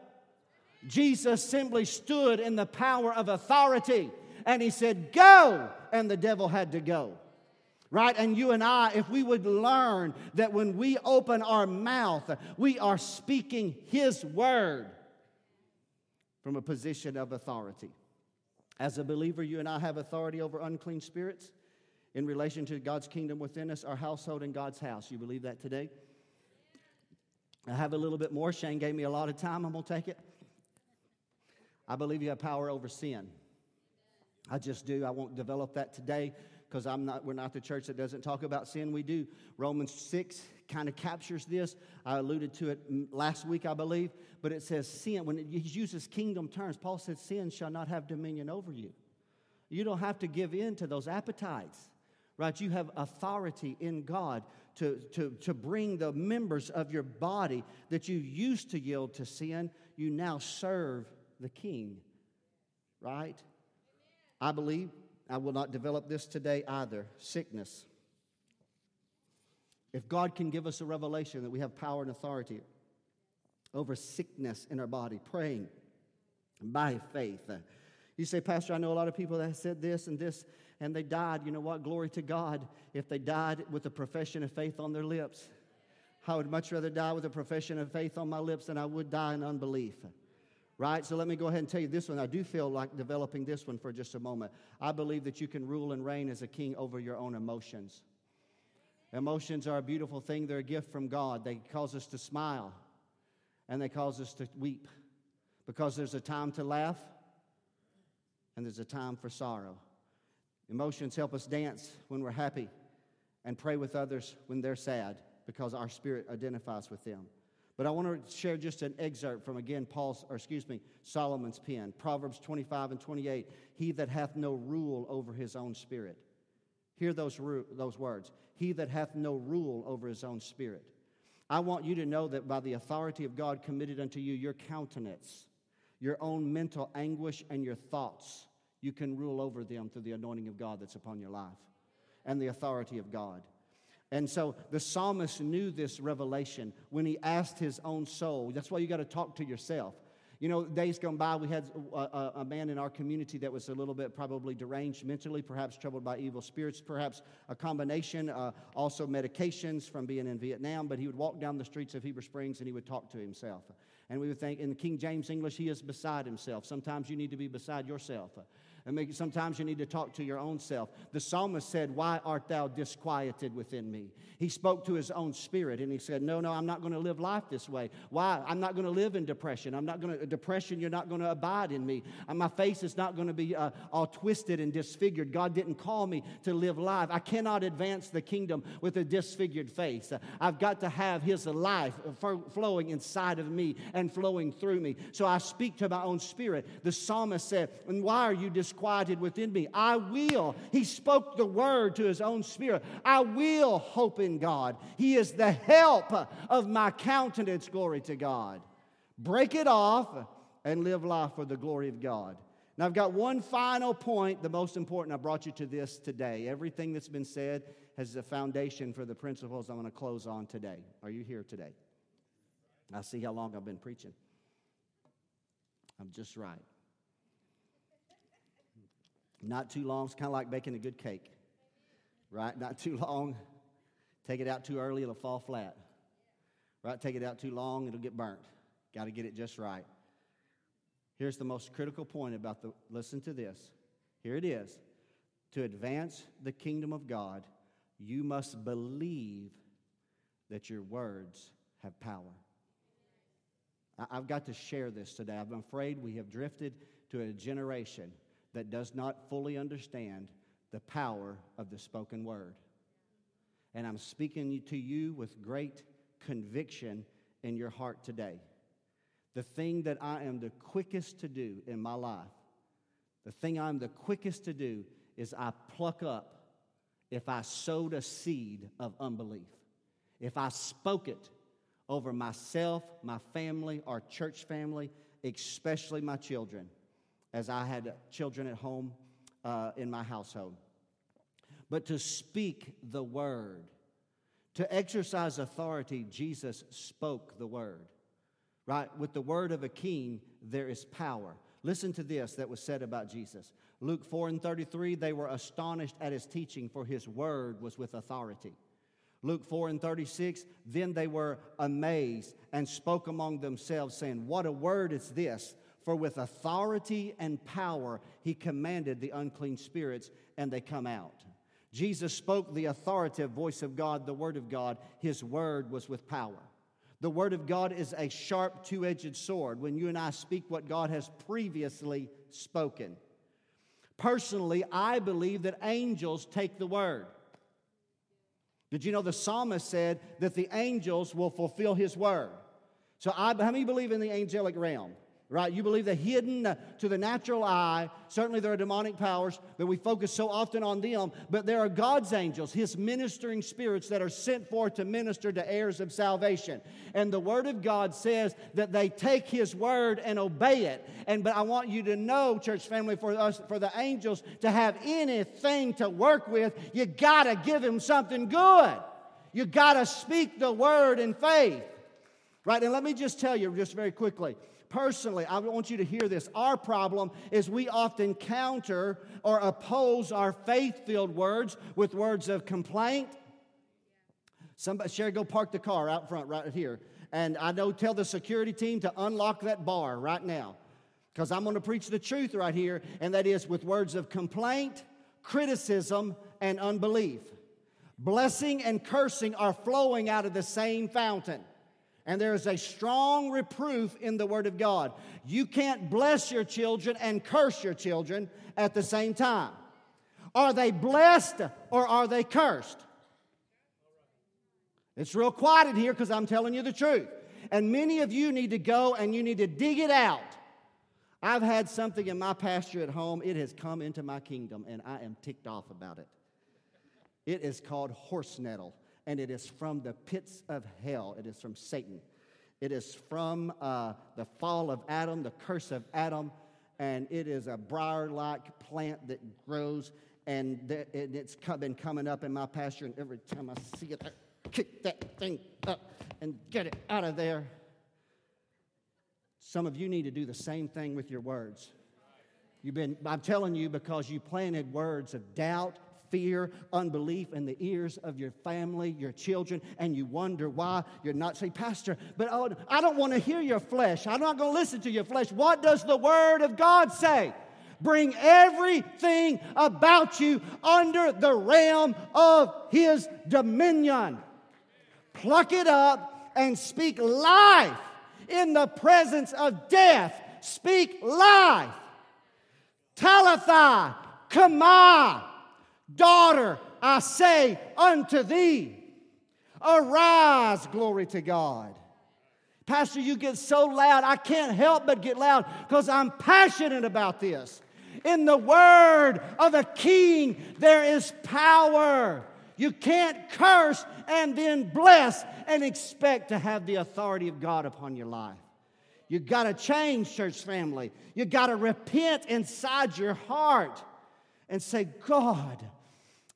Jesus simply stood in the power of authority and he said, Go! And the devil had to go right? And you and I, if we would learn that when we open our mouth, we are speaking His word from a position of authority. As a believer, you and I have authority over unclean spirits in relation to God's kingdom within us, our household, and God's house. You believe that today? I have a little bit more. Shane gave me a lot of time. I'm going to take it. I believe you have power over sin. I just do. I won't develop that today because I'm not, we're not the church that doesn't talk about sin. We do. Romans 6 kind of captures this. I alluded to it last week, I believe, but it says sin. When it uses kingdom terms, Paul said, Sin shall not have dominion over you. You don't have to give in to those appetites, right? You have authority in God to, to, to bring the members of your body that you used to yield to sin, you now serve the king, right? I believe I will not develop this today either sickness. If God can give us a revelation that we have power and authority over sickness in our body, praying by faith. You say, Pastor, I know a lot of people that said this and this and they died. You know what? Glory to God if they died with a profession of faith on their lips. I would much rather die with a profession of faith on my lips than I would die in unbelief right? So let me go ahead and tell you this one. I do feel like developing this one for just a moment. I believe that you can rule and reign as a king over your own emotions. Emotions are a beautiful thing, they're a gift from God. They cause us to smile and they cause us to weep because there's a time to laugh and there's a time for sorrow. Emotions help us dance when we're happy and pray with others when they're sad because our spirit identifies with them. But I want to share just an excerpt from again Paul's, or excuse me, Solomon's pen, Proverbs 25 and 28. He that hath no rule over his own spirit. Hear those, those words. He that hath no rule over his own spirit. I want you to know that by the authority of God committed unto you, your countenance, your own mental anguish, and your thoughts, you can rule over them through the anointing of God that's upon your life and the authority of God. And so the psalmist knew this revelation when he asked his own soul. That's why you got to talk to yourself. You know, days gone by, we had a, a, man in our community that was a little bit probably deranged mentally, perhaps troubled by evil spirits, perhaps a combination, uh, also medications from being in Vietnam. But he would walk down the streets of Heber Springs and he would talk to himself. And we would think, in King James English, he is beside himself. Sometimes you need to be beside yourself. Mean, sometimes you need to talk to your own self. The psalmist said, Why art thou disquieted within me? He spoke to his own spirit and he said, No, no, I'm not going to live life this way. Why? I'm not going to live in depression. I'm not going to, depression, you're not going to abide in me. And my face is not going to be uh, all twisted and disfigured. God didn't call me to live life. I cannot advance the kingdom with a disfigured face. I've got to have his life flowing inside of me and flowing through me. So I speak to my own spirit. The psalmist said, And why are you disquieted within me? I will. He spoke the word to his own spirit. I will hope in God. He is the help of my countenance. Glory to God. Break it off and live life for the glory of God. Now, I've got one final point, the most important. I brought you to this today. Everything that's been said has a foundation for the principles I'm going to close on today. Are you here today? I see how long I've been preaching. I'm just right. Not too long. It's kind of like baking a good cake, right? Not too long. Take it out too early, it'll fall flat. Right? Take it out too long, it'll get burnt. Got to get it just right. Here's the most critical point about the listen to this. Here it is. To advance the kingdom of God, you must believe that your words have power. I've got to share this today. I'm afraid we have drifted to a generation that does not fully understand the power of the spoken word. And I'm speaking to you with great conviction in your heart today. The thing that I am the quickest to do in my life, the thing I'm the quickest to do is I pluck up if I sowed a seed of unbelief. If I spoke it over myself, my family, our church family, especially my children, as I had children at home uh, in my household. But to speak the word, to exercise authority, Jesus spoke the word. Right? With the word of a king, there is power. Listen to this that was said about Jesus. Luke 4 and 33, they were astonished at his teaching, for his word was with authority. Luke 4 and 36, then they were amazed and spoke among themselves, saying, What a word is this! For with authority and power he commanded the unclean spirits, and they come out. Jesus spoke the authoritative voice of God, the word of God. His word was with power. The word of God is a sharp, two edged sword when you and I speak what God has previously spoken. Personally, I believe that angels take the word. Did you know the psalmist said that the angels will fulfill his word? So, I, how many believe in the angelic realm? Right? You believe the hidden uh, to the natural eye. Certainly, there are demonic powers, but we focus so often on them. But there are God's angels, His ministering spirits that are sent forth to minister to heirs of salvation. And the Word of God says that they take His Word and obey it. And but I want you to know, church family, for us, for the angels to have anything to work with, you gotta give Him something good. You gotta speak the Word in faith. Right? And let me just tell you, just very quickly personally, I want you to hear this. Our problem is we often counter or oppose our faith filled words with words of complaint. Somebody, Sherry, go park the car out front right here. And I know, tell the security team to unlock that bar right now. Because I'm going to preach the truth right here, and that is with words of complaint, criticism, and unbelief. Blessing and cursing are flowing out of the same fountain. And there is a strong reproof in the Word of God. You can't bless your children and curse your children at the same time. Are they blessed or are they cursed? It's real quiet in here because I'm telling you the truth. And many of you need to go and you need to dig it out. I've had something in my pasture at home, it has come into my kingdom, and I am ticked off about it. It is called horse nettle and it is from the pits of hell. It is from Satan. It is from uh, the fall of Adam, the curse of Adam, and it is a briar like plant that grows, and it's been coming up in my pasture, and every time I see it, I kick that thing up and get it out of there. Some of you need to do the same thing with your words. You've been, I'm telling you, because you planted words of doubt fear, unbelief in the ears of your family, your children, and you wonder why you're not saying, Pastor, but oh, I don't want to hear your flesh. I'm not going to listen to your flesh. What does the Word of God say? Bring everything about you under the realm of His dominion. Pluck it up and speak life in the presence of death. Speak life. Talitha, Kama, daughter, I say unto thee, arise, glory to God. Pastor, you get so loud, I can't help but get loud because I'm passionate about this. In the word of a king, there is power. You can't curse and then bless and expect to have the authority of God upon your life. You got to change, church family. You got to repent inside your heart and say, God,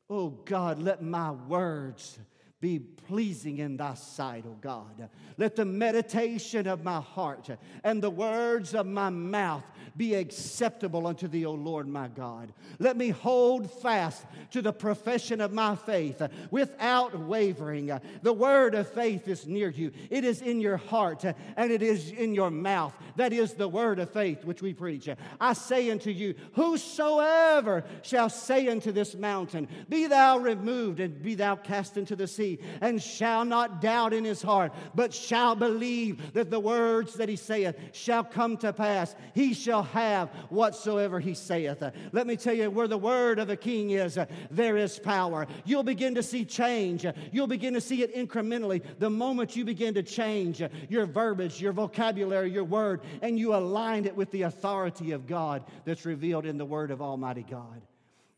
oh God, let my words be pleasing in thy sight, O God. Let the meditation of my heart and the words of my mouth be acceptable unto thee, O Lord my God. Let me hold fast to the profession of my faith without wavering. The word of faith is near you, it is in your heart and it is in your mouth. That is the word of faith which we preach. I say unto you, whosoever shall say unto this mountain, Be thou removed and be thou cast into the sea, and shall not doubt in his heart, but shall believe that the words that he saith shall come to pass, he shall have whatsoever he saith. Let me tell you, where the word of a king is, there is power. You'll begin to see change. You'll begin to see it incrementally the moment you begin to change your verbiage, your vocabulary, your word, and you align it with the authority of God that's revealed in the word of Almighty God.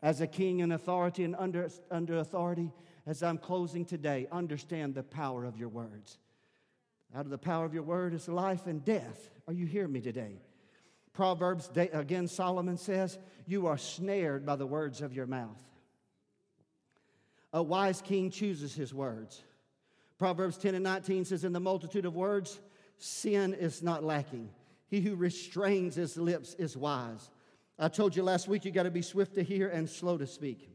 As a king in authority and under, under authority, as I'm closing today, understand the power of your words. Out of the power of your word is life and death. Are you hearing me today? Proverbs, again, Solomon says, You are snared by the words of your mouth. A wise king chooses his words. Proverbs 10 and 19 says, In the multitude of words, sin is not lacking. He who restrains his lips is wise. I told you last week you got to be swift to hear and slow to speak.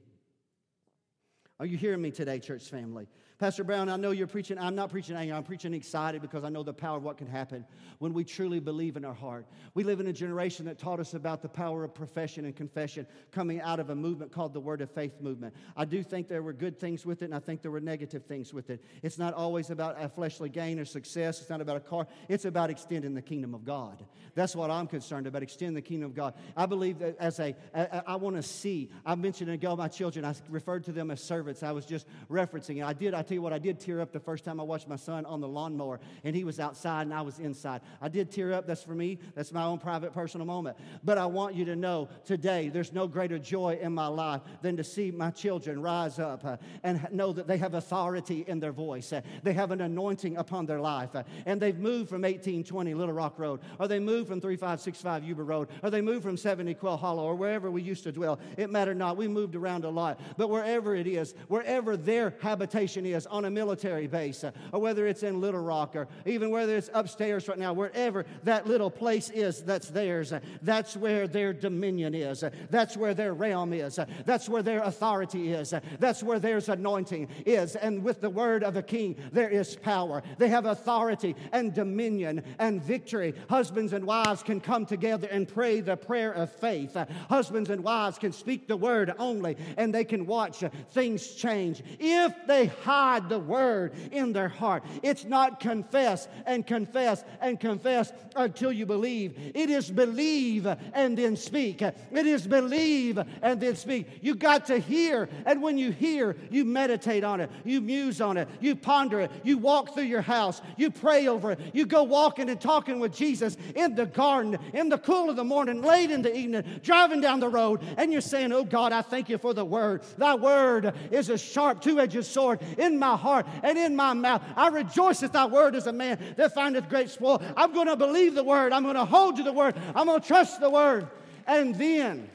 Are you hearing me today, church family? Pastor Brown, I know you're preaching. I'm not preaching anger. I'm preaching excited because I know the power of what can happen when we truly believe in our heart. We live in a generation that taught us about the power of profession and confession coming out of a movement called the Word of Faith movement. I do think there were good things with it, and I think there were negative things with it. It's not always about a fleshly gain or success. It's not about a car. It's about extending the kingdom of God. That's what I'm concerned about, extending the kingdom of God. I believe that as a, I, I want to see. I mentioned ago my children. I referred to them as servants. I was just referencing it. I did. I tell you what, I did tear up the first time I watched my son on the lawnmower and he was outside and I was inside. I did tear up. That's for me. That's my own private personal moment. But I want you to know today there's no greater joy in my life than to see my children rise up uh, and know that they have authority in their voice. Uh, they have an anointing upon their life. Uh, and they've moved from 1820 Little Rock Road, or they moved from 3565 Yuba Road, or they moved from 70 Quail Hollow, or wherever we used to dwell. It mattered not. We moved around a lot. But wherever it is, wherever their habitation is on a military base, uh, or whether it's in Little Rock, or even whether it's upstairs right now, wherever that little place is that's theirs, uh, that's where their dominion is. Uh, that's where their realm is. That's where their authority is. That's where their anointing is. And with the word of a king, there is power. They have authority and dominion and victory. Husbands and wives can come together and pray the prayer of faith. Husbands and wives can speak the word only, and they can watch things change. If they hide the word in their heart. It's not confess and confess and confess until you believe. It is believe and then speak. It is believe and then speak. You got to hear, and when you hear, you meditate on it, you muse on it, you ponder it, you walk through your house, you pray over it, you go walking and talking with Jesus in the garden, in the cool of the morning, late in the evening, driving down the road, and you're saying, Oh God, I thank you for the word. Thy word is a sharp, two edged sword in my heart and in my mouth. I rejoice at thy word as a man that findeth great spoil. I'm going to believe the word. I'm going to hold to the word. I'm going to trust the word. And then,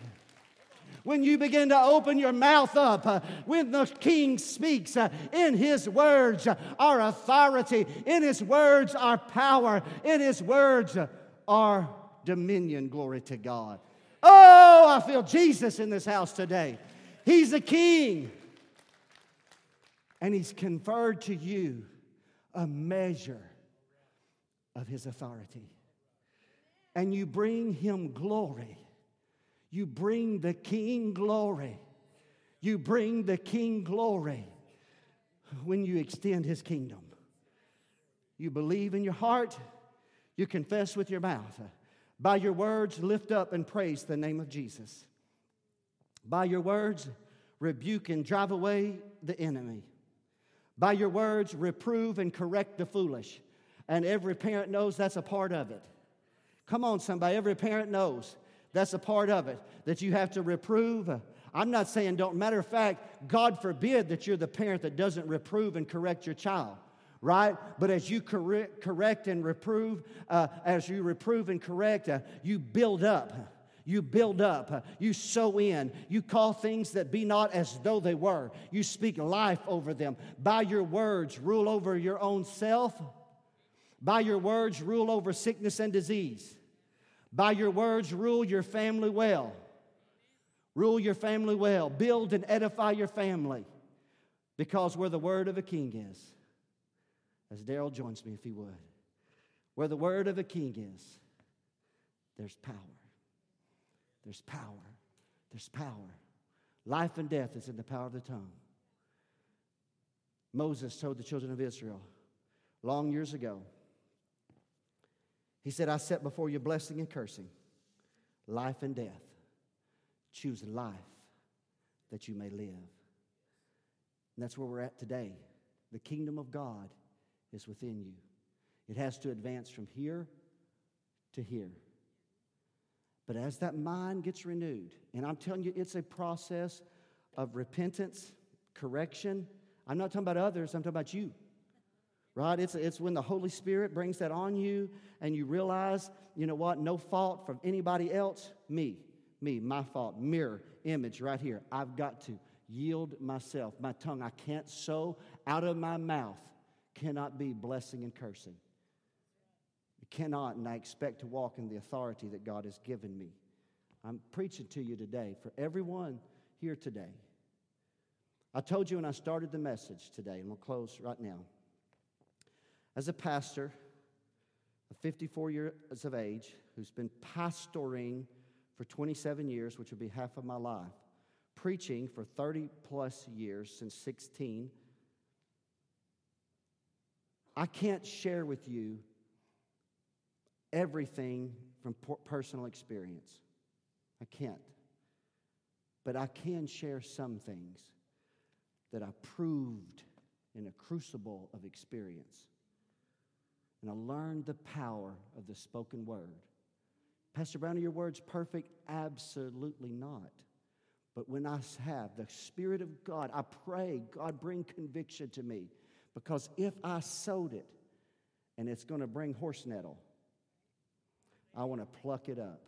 when you begin to open your mouth up, uh, when the king speaks, uh, in his words uh, are authority, in his words are power, in his words are dominion. Glory to God. Oh, I feel Jesus in this house today. He's a king and He's conferred to you a measure of His authority. And you bring Him glory. You bring the king glory. You bring the king glory when you extend his kingdom. You believe in your heart, you confess with your mouth. By your words, lift up and praise the name of Jesus. By your words, rebuke and drive away the enemy. By your words, reprove and correct the foolish. And every parent knows that's a part of it. Come on, somebody. Every parent knows that's a part of it, that you have to reprove. I'm not saying don't. Matter of fact, God forbid that you're the parent that doesn't reprove and correct your child right? But as you correct, correct and reprove, uh, as you reprove and correct, uh, you build up. You build up. You sow in. You call things that be not as though they were. You speak life over them. By your words, rule over your own self. By your words, rule over sickness and disease. By your words, rule your family well. Rule your family well. Build and edify your family because where the word of a king is, as Daryl joins me if he would, where the word of a king is, there's power. There's power. There's power. Life and death is in the power of the tongue. Moses told the children of Israel long years ago he said, I set before you blessing and cursing, life and death. Choose life that you may live. And that's where we're at today. The kingdom of God is within you. It has to advance from here to here. But as that mind gets renewed, and I'm telling you, it's a process of repentance, correction. I'm not talking about others, I'm talking about you right? It's, it's when the Holy Spirit brings that on you and you realize, you know what, no fault from anybody else, me, me, my fault, mirror, image right here. I've got to yield myself. My tongue, I can't sow out of my mouth, cannot be blessing and cursing. Cannot, and I expect to walk in the authority that God has given me. I'm preaching to you today for everyone here today. I told you when I started the message today, and we'll close right now. As a pastor of 54 years of age, who's been pastoring for 27 years, which would be half of my life, preaching for 30 plus years since 16, I can't share with you everything from personal experience. I can't. But I can share some things that I proved in a crucible of experience and I learned the power of the spoken word. Pastor Brown, are your words perfect? Absolutely not. But when I have the Spirit of God, I pray, God, bring conviction to me. Because if I sowed it and it's going to bring horse nettle, I want to pluck it up.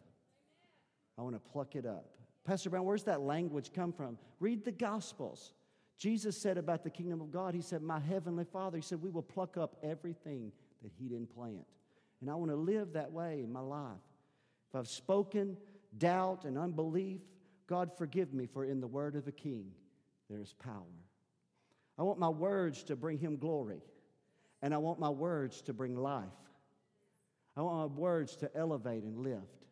I want to pluck it up. Pastor Brown, where's that language come from? Read the Gospels. Jesus said about the kingdom of God, He said, My heavenly Father, He said, we will pluck up everything that He didn't plant. And I want to live that way in my life. If I've spoken doubt and unbelief, God forgive me, for in the word of a king there is power. I want my words to bring Him glory, and I want my words to bring life. I want my words to elevate and lift.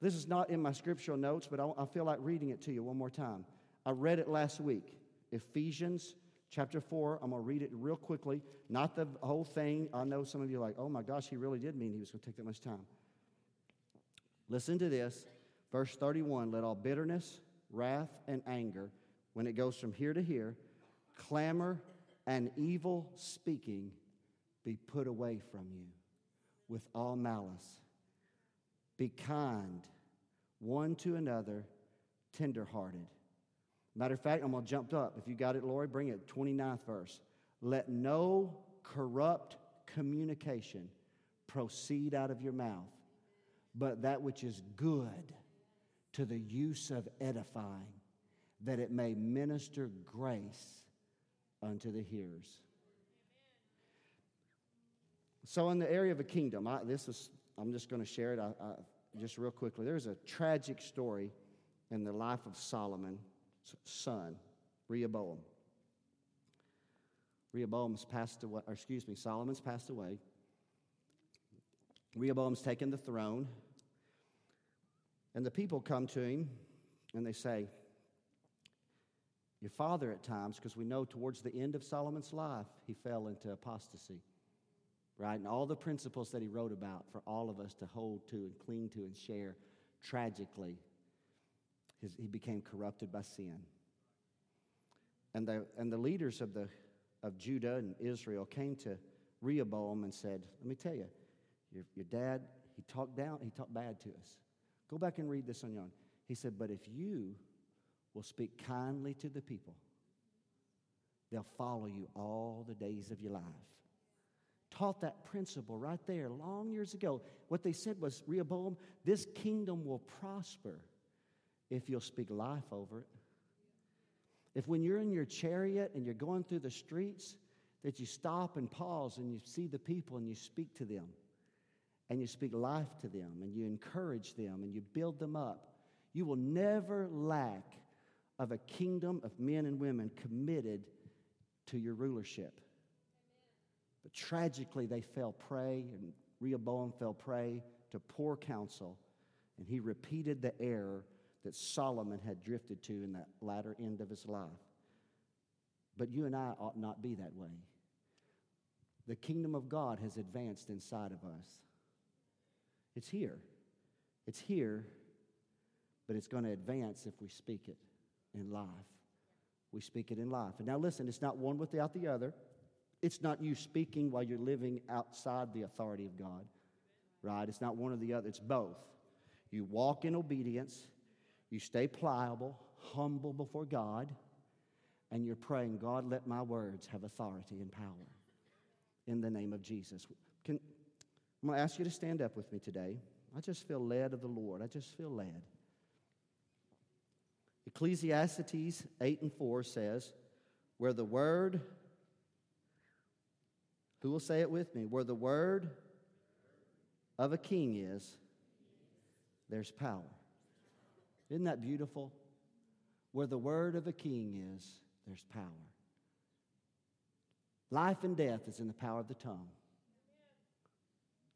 This is not in my scriptural notes, but I, feel like reading it to you one more time. I read it last week. Ephesians chapter 4. I'm going to read it real quickly, not the whole thing. I know some of you are like, oh my gosh, he really did mean he was going to take that much time. Listen to this. Verse 31 Let all bitterness, wrath, and anger, when it goes from here to here, clamor and evil speaking be put away from you with all malice. Be kind one to another, tenderhearted Matter of fact, I'm going to jump up. If you got it, Lori, bring it. 29th verse. Let no corrupt communication proceed out of your mouth, but that which is good to the use of edifying, that it may minister grace unto the hearers. So, in the area of a kingdom, I, this is, I'm just going to share it I, I, just real quickly. There's a tragic story in the life of Solomon's son, Rehoboam. Rehoboam's passed away, or excuse me, Solomon's passed away. Rehoboam's taken the throne. And the people come to him and they say, Your father at times, because we know towards the end of Solomon's life, he fell into apostasy, right? And all the principles that he wrote about for all of us to hold to and cling to and share, tragically, his, he became corrupted by sin. And the, and the leaders of, the, of Judah and Israel came to Rehoboam and said, Let me tell you, your, your dad, he talked down, he talked bad to us. Go back and read this on your own. He said, But if you will speak kindly to the people, they'll follow you all the days of your life. Taught that principle right there long years ago. What they said was, Rehoboam, this kingdom will prosper if you'll speak life over it. If when you're in your chariot and you're going through the streets, that you stop and pause and you see the people and you speak to them and you speak life to them and you encourage them and you build them up, you will never lack of a kingdom of men and women committed to your rulership. But tragically, they fell prey, and Rehoboam fell prey to poor counsel, and he repeated the error that Solomon had drifted to in that latter end of his life. But you and I ought not be that way. The kingdom of God has advanced inside of us. It's here. It's here, but it's going to advance if we speak it in life. We speak it in life. And now listen, it's not one without the other. It's not you speaking while you're living outside the authority of God, right? It's not one or the other, it's both. You walk in obedience, you stay pliable, humble before God, and you're praying, God, let my words have authority and power in the name of Jesus. Can, I'm going to ask you to stand up with me today. I just feel led of the Lord. I just feel led. Ecclesiastes 8 and 4 says, Where the word, who will say it with me? Where the word of a king is, there's power. Isn't that beautiful? Where the word of a king is, there's power. Life and death is in the power of the tongue.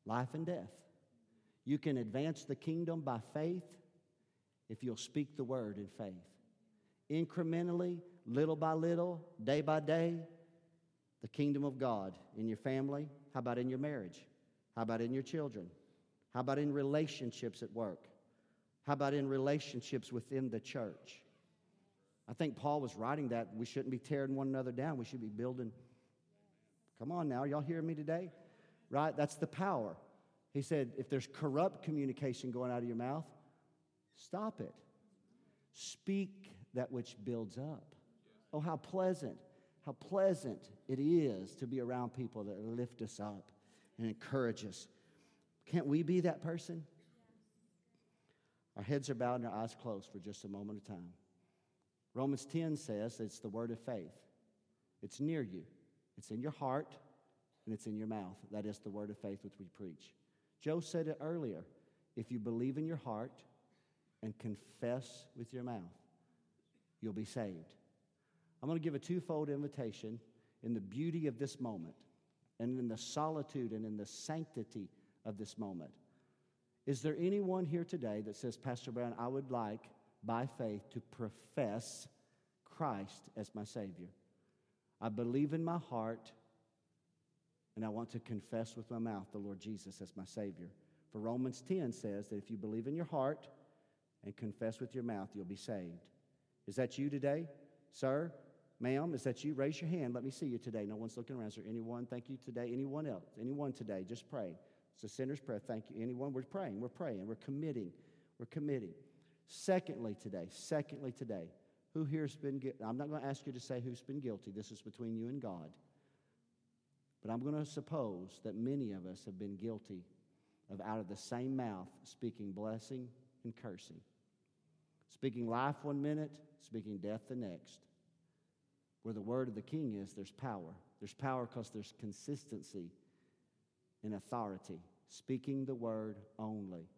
Life and death. You can advance the kingdom by faith if you'll speak the word in faith. Incrementally, little by little, day by day, the kingdom of God in your family. How about in your marriage? How about in your children? How about in relationships at work? How about in relationships within the church? I think Paul was writing that we shouldn't be tearing one another down. We should be building. Come on now, y'all hear me today? Right? That's the power. He said, if there's corrupt communication going out of your mouth, stop it. Speak that which builds up. Oh, how pleasant, how pleasant it is to be around people that lift us up and encourage us. Can't we be that person? Our heads are bowed and our eyes closed for just a moment of time. Romans 10 says it's the word of faith. It's near you, it's in your heart, and it's in your mouth. That is the word of faith which we preach. Joe said it earlier. If you believe in your heart and confess with your mouth, you'll be saved. I'm going to give a twofold invitation in the beauty of this moment and in the solitude and in the sanctity of this moment. Is there anyone here today that says, Pastor Brown, I would like by faith to profess Christ as my Savior? I believe in my heart and I want to confess with my mouth the Lord Jesus as my Savior. For Romans 10 says that if you believe in your heart and confess with your mouth, you'll be saved. Is that you today? Sir, ma'am, is that you? Raise your hand. Let me see you today. No one's looking around. Is there anyone? Thank you today. Anyone else? Anyone today? Just pray. It's a sinner's prayer. Thank you. Anyone? We're praying. We're praying. We're committing. We're committing. Secondly, today, secondly, today, who here's been guilty? I'm not going to ask you to say who's been guilty. This is between you and God. But I'm going to suppose that many of us have been guilty of out of the same mouth speaking blessing and cursing. Speaking life one minute, speaking death the next. Where the word of the king is, there's power. There's power because there's consistency in authority, speaking the word only.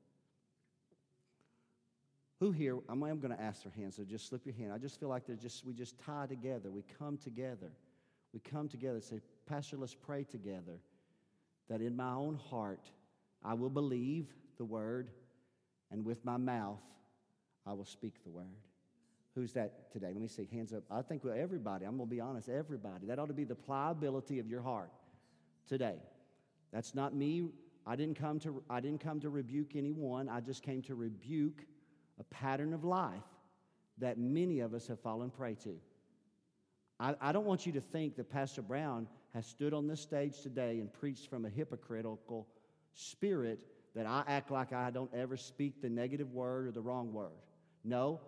Who here? I'm, I'm going to ask for hands, so just slip your hand. I just feel like they're just we just tie together. We come together. We come together. Say, Pastor, let's pray together. That in my own heart I will believe the word and with my mouth I will speak the word. Who's that today? Let me see. Hands up. I think everybody. I'm going to be honest. Everybody. That ought to be the pliability of your heart today. That's not me. I didn't come to, I didn't come to rebuke anyone. I just came to rebuke a pattern of life that many of us have fallen prey to. I, I don't want you to think that Pastor Brown has stood on this stage today and preached from a hypocritical spirit that I act like I don't ever speak the negative word or the wrong word. No,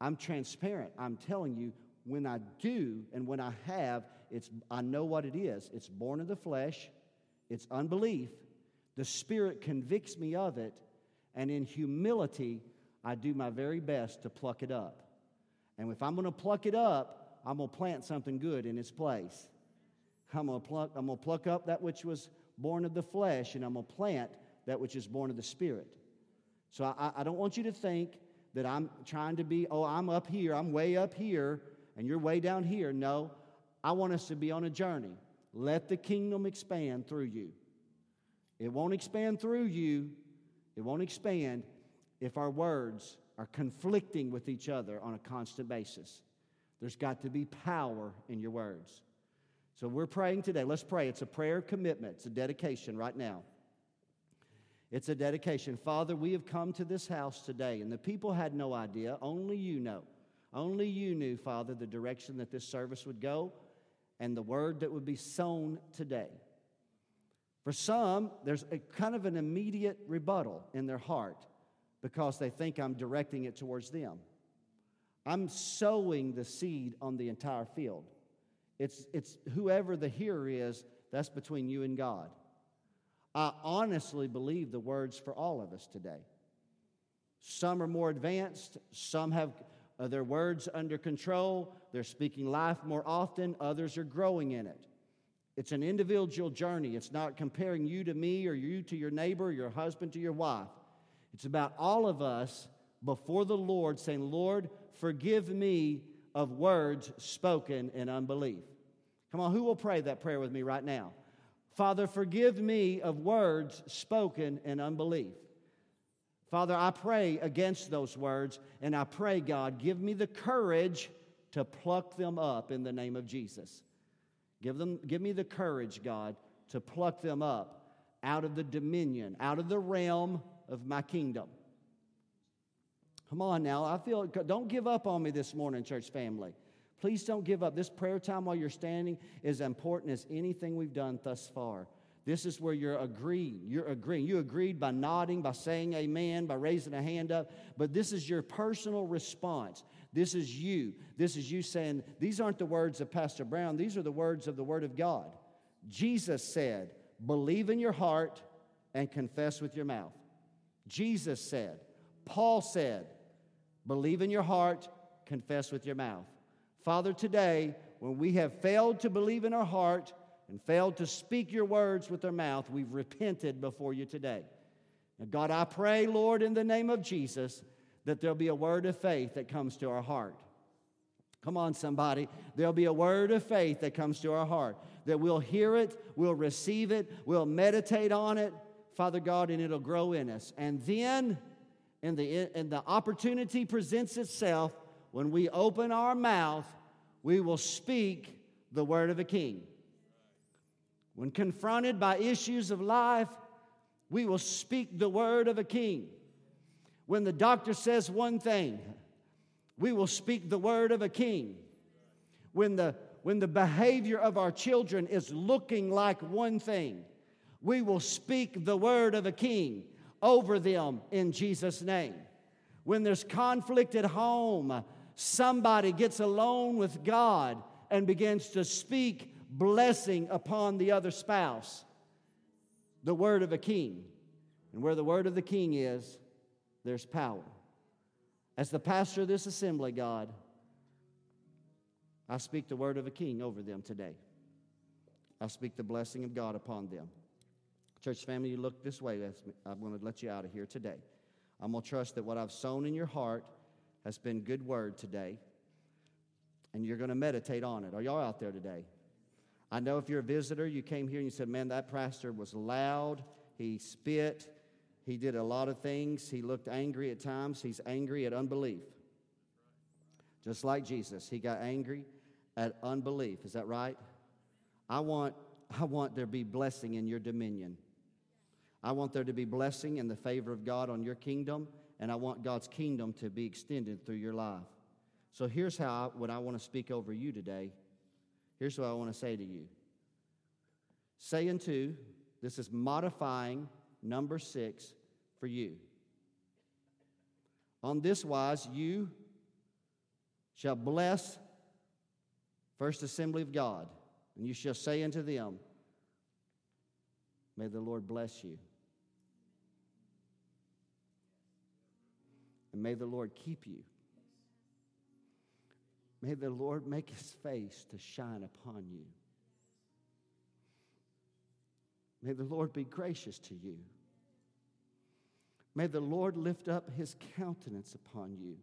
I'm transparent. I'm telling you, when I do and when I have, it's, I know what it is. It's born of the flesh, it's unbelief. The Spirit convicts me of it, and in humility, I do my very best to pluck it up. And if I'm going to pluck it up, I'm going to plant something good in its place. I'm going to pluck, I'm going to pluck up that which was born of the flesh, and I'm going to plant that which is born of the Spirit. So I, I don't want you to think that I'm trying to be, oh, I'm up here, I'm way up here, and you're way down here. No, I want us to be on a journey. Let the kingdom expand through you. It won't expand through you, it won't expand if our words are conflicting with each other on a constant basis. There's got to be power in your words. So we're praying today. Let's pray. It's a prayer commitment, it's a dedication right now. It's a dedication. Father, we have come to this house today, and the people had no idea. Only you know. Only you knew, Father, the direction that this service would go and the word that would be sown today. For some, there's a kind of an immediate rebuttal in their heart because they think I'm directing it towards them. I'm sowing the seed on the entire field. It's, it's whoever the hearer is, that's between you and God. I honestly believe the words for all of us today. Some are more advanced, some have uh, their words under control, they're speaking life more often, others are growing in it. It's an individual journey. It's not comparing you to me or you to your neighbor, your husband to your wife. It's about all of us before the Lord saying, Lord, forgive me of words spoken in unbelief. Come on, who will pray that prayer with me right now? Father, forgive me of words spoken in unbelief. Father, I pray against those words, and I pray, God, give me the courage to pluck them up in the name of Jesus. Give, them, give me the courage, God, to pluck them up out of the dominion, out of the realm of my kingdom. Come on now, I feel, don't give up on me this morning, church family. Please don't give up. This prayer time while you're standing is important as anything we've done thus far. This is where you're agreeing. You're agreeing. You agreed by nodding, by saying amen, by raising a hand up, but this is your personal response. This is you. This is you saying, These aren't the words of Pastor Brown, these are the words of the Word of God. Jesus said, Believe in your heart and confess with your mouth. Jesus said, Paul said, Believe in your heart, confess with your mouth. Father, today, when we have failed to believe in our heart and failed to speak your words with our mouth, we've repented before you today. Now, God, I pray, Lord, in the name of Jesus, that there'll be a word of faith that comes to our heart. Come on, somebody. There'll be a word of faith that comes to our heart, that we'll hear it, we'll receive it, we'll meditate on it, Father God, and it'll grow in us. And then, and the, and the opportunity presents itself, when we open our mouth, we will speak the word of a king. When confronted by issues of life, we will speak the word of a king. When the doctor says one thing, we will speak the word of a king. When the, when the behavior of our children is looking like one thing, we will speak the word of a king over them in Jesus' name. When there's conflict at home, somebody gets alone with God and begins to speak blessing upon the other spouse. The word of a king. And where the word of the king is, there's power. As the pastor of this assembly, God, I speak the word of a king over them today. I speak the blessing of God upon them. Church family, you look this way. I'm going to let you out of here today. I'm going to trust that what I've sown in your heart has been good word today, and you're going to meditate on it. Are y'all out there today? I know if you're a visitor, you came here and you said, Man, that pastor was loud, he spit, He did a lot of things. He looked angry at times. He's angry at unbelief. Just like Jesus, he got angry at unbelief. Is that right? I want, I want there to be blessing in your dominion. I want there to be blessing and the favor of God on your kingdom, and I want God's kingdom to be extended through your life. So here's how I, what I want to speak over you today. Here's what I want to say to you. Say unto, this is modifying number six for you. On this wise, you shall bless First Assembly of God, and you shall say unto them, May the Lord bless you. And may the Lord keep you. May the Lord make his face to shine upon you. May the Lord be gracious to you. May the Lord lift up his countenance upon you.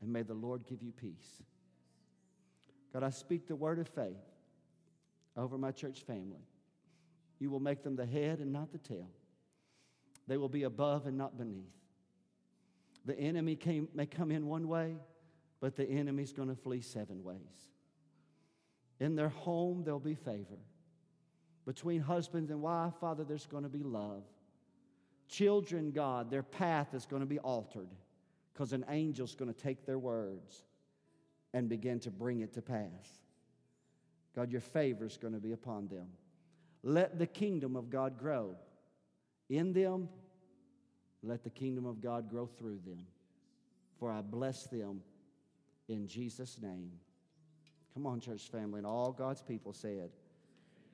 And may the Lord give you peace. God, I speak the word of faith over my church family. You will make them the head and not the tail. They will be above and not beneath. The enemy came, may come in one way, but the enemy's going to flee seven ways. In their home, there'll be favor. Between husband and wife, Father, there's going to be love. Children, God, their path is going to be altered because an angel's going to take their words and begin to bring it to pass. God, your favor is going to be upon them. Let the kingdom of God grow in them. Let the kingdom of God grow through them. For I bless them in Jesus' name. Come on, church family, and all God's people said,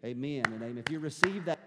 Amen and amen. If you receive that,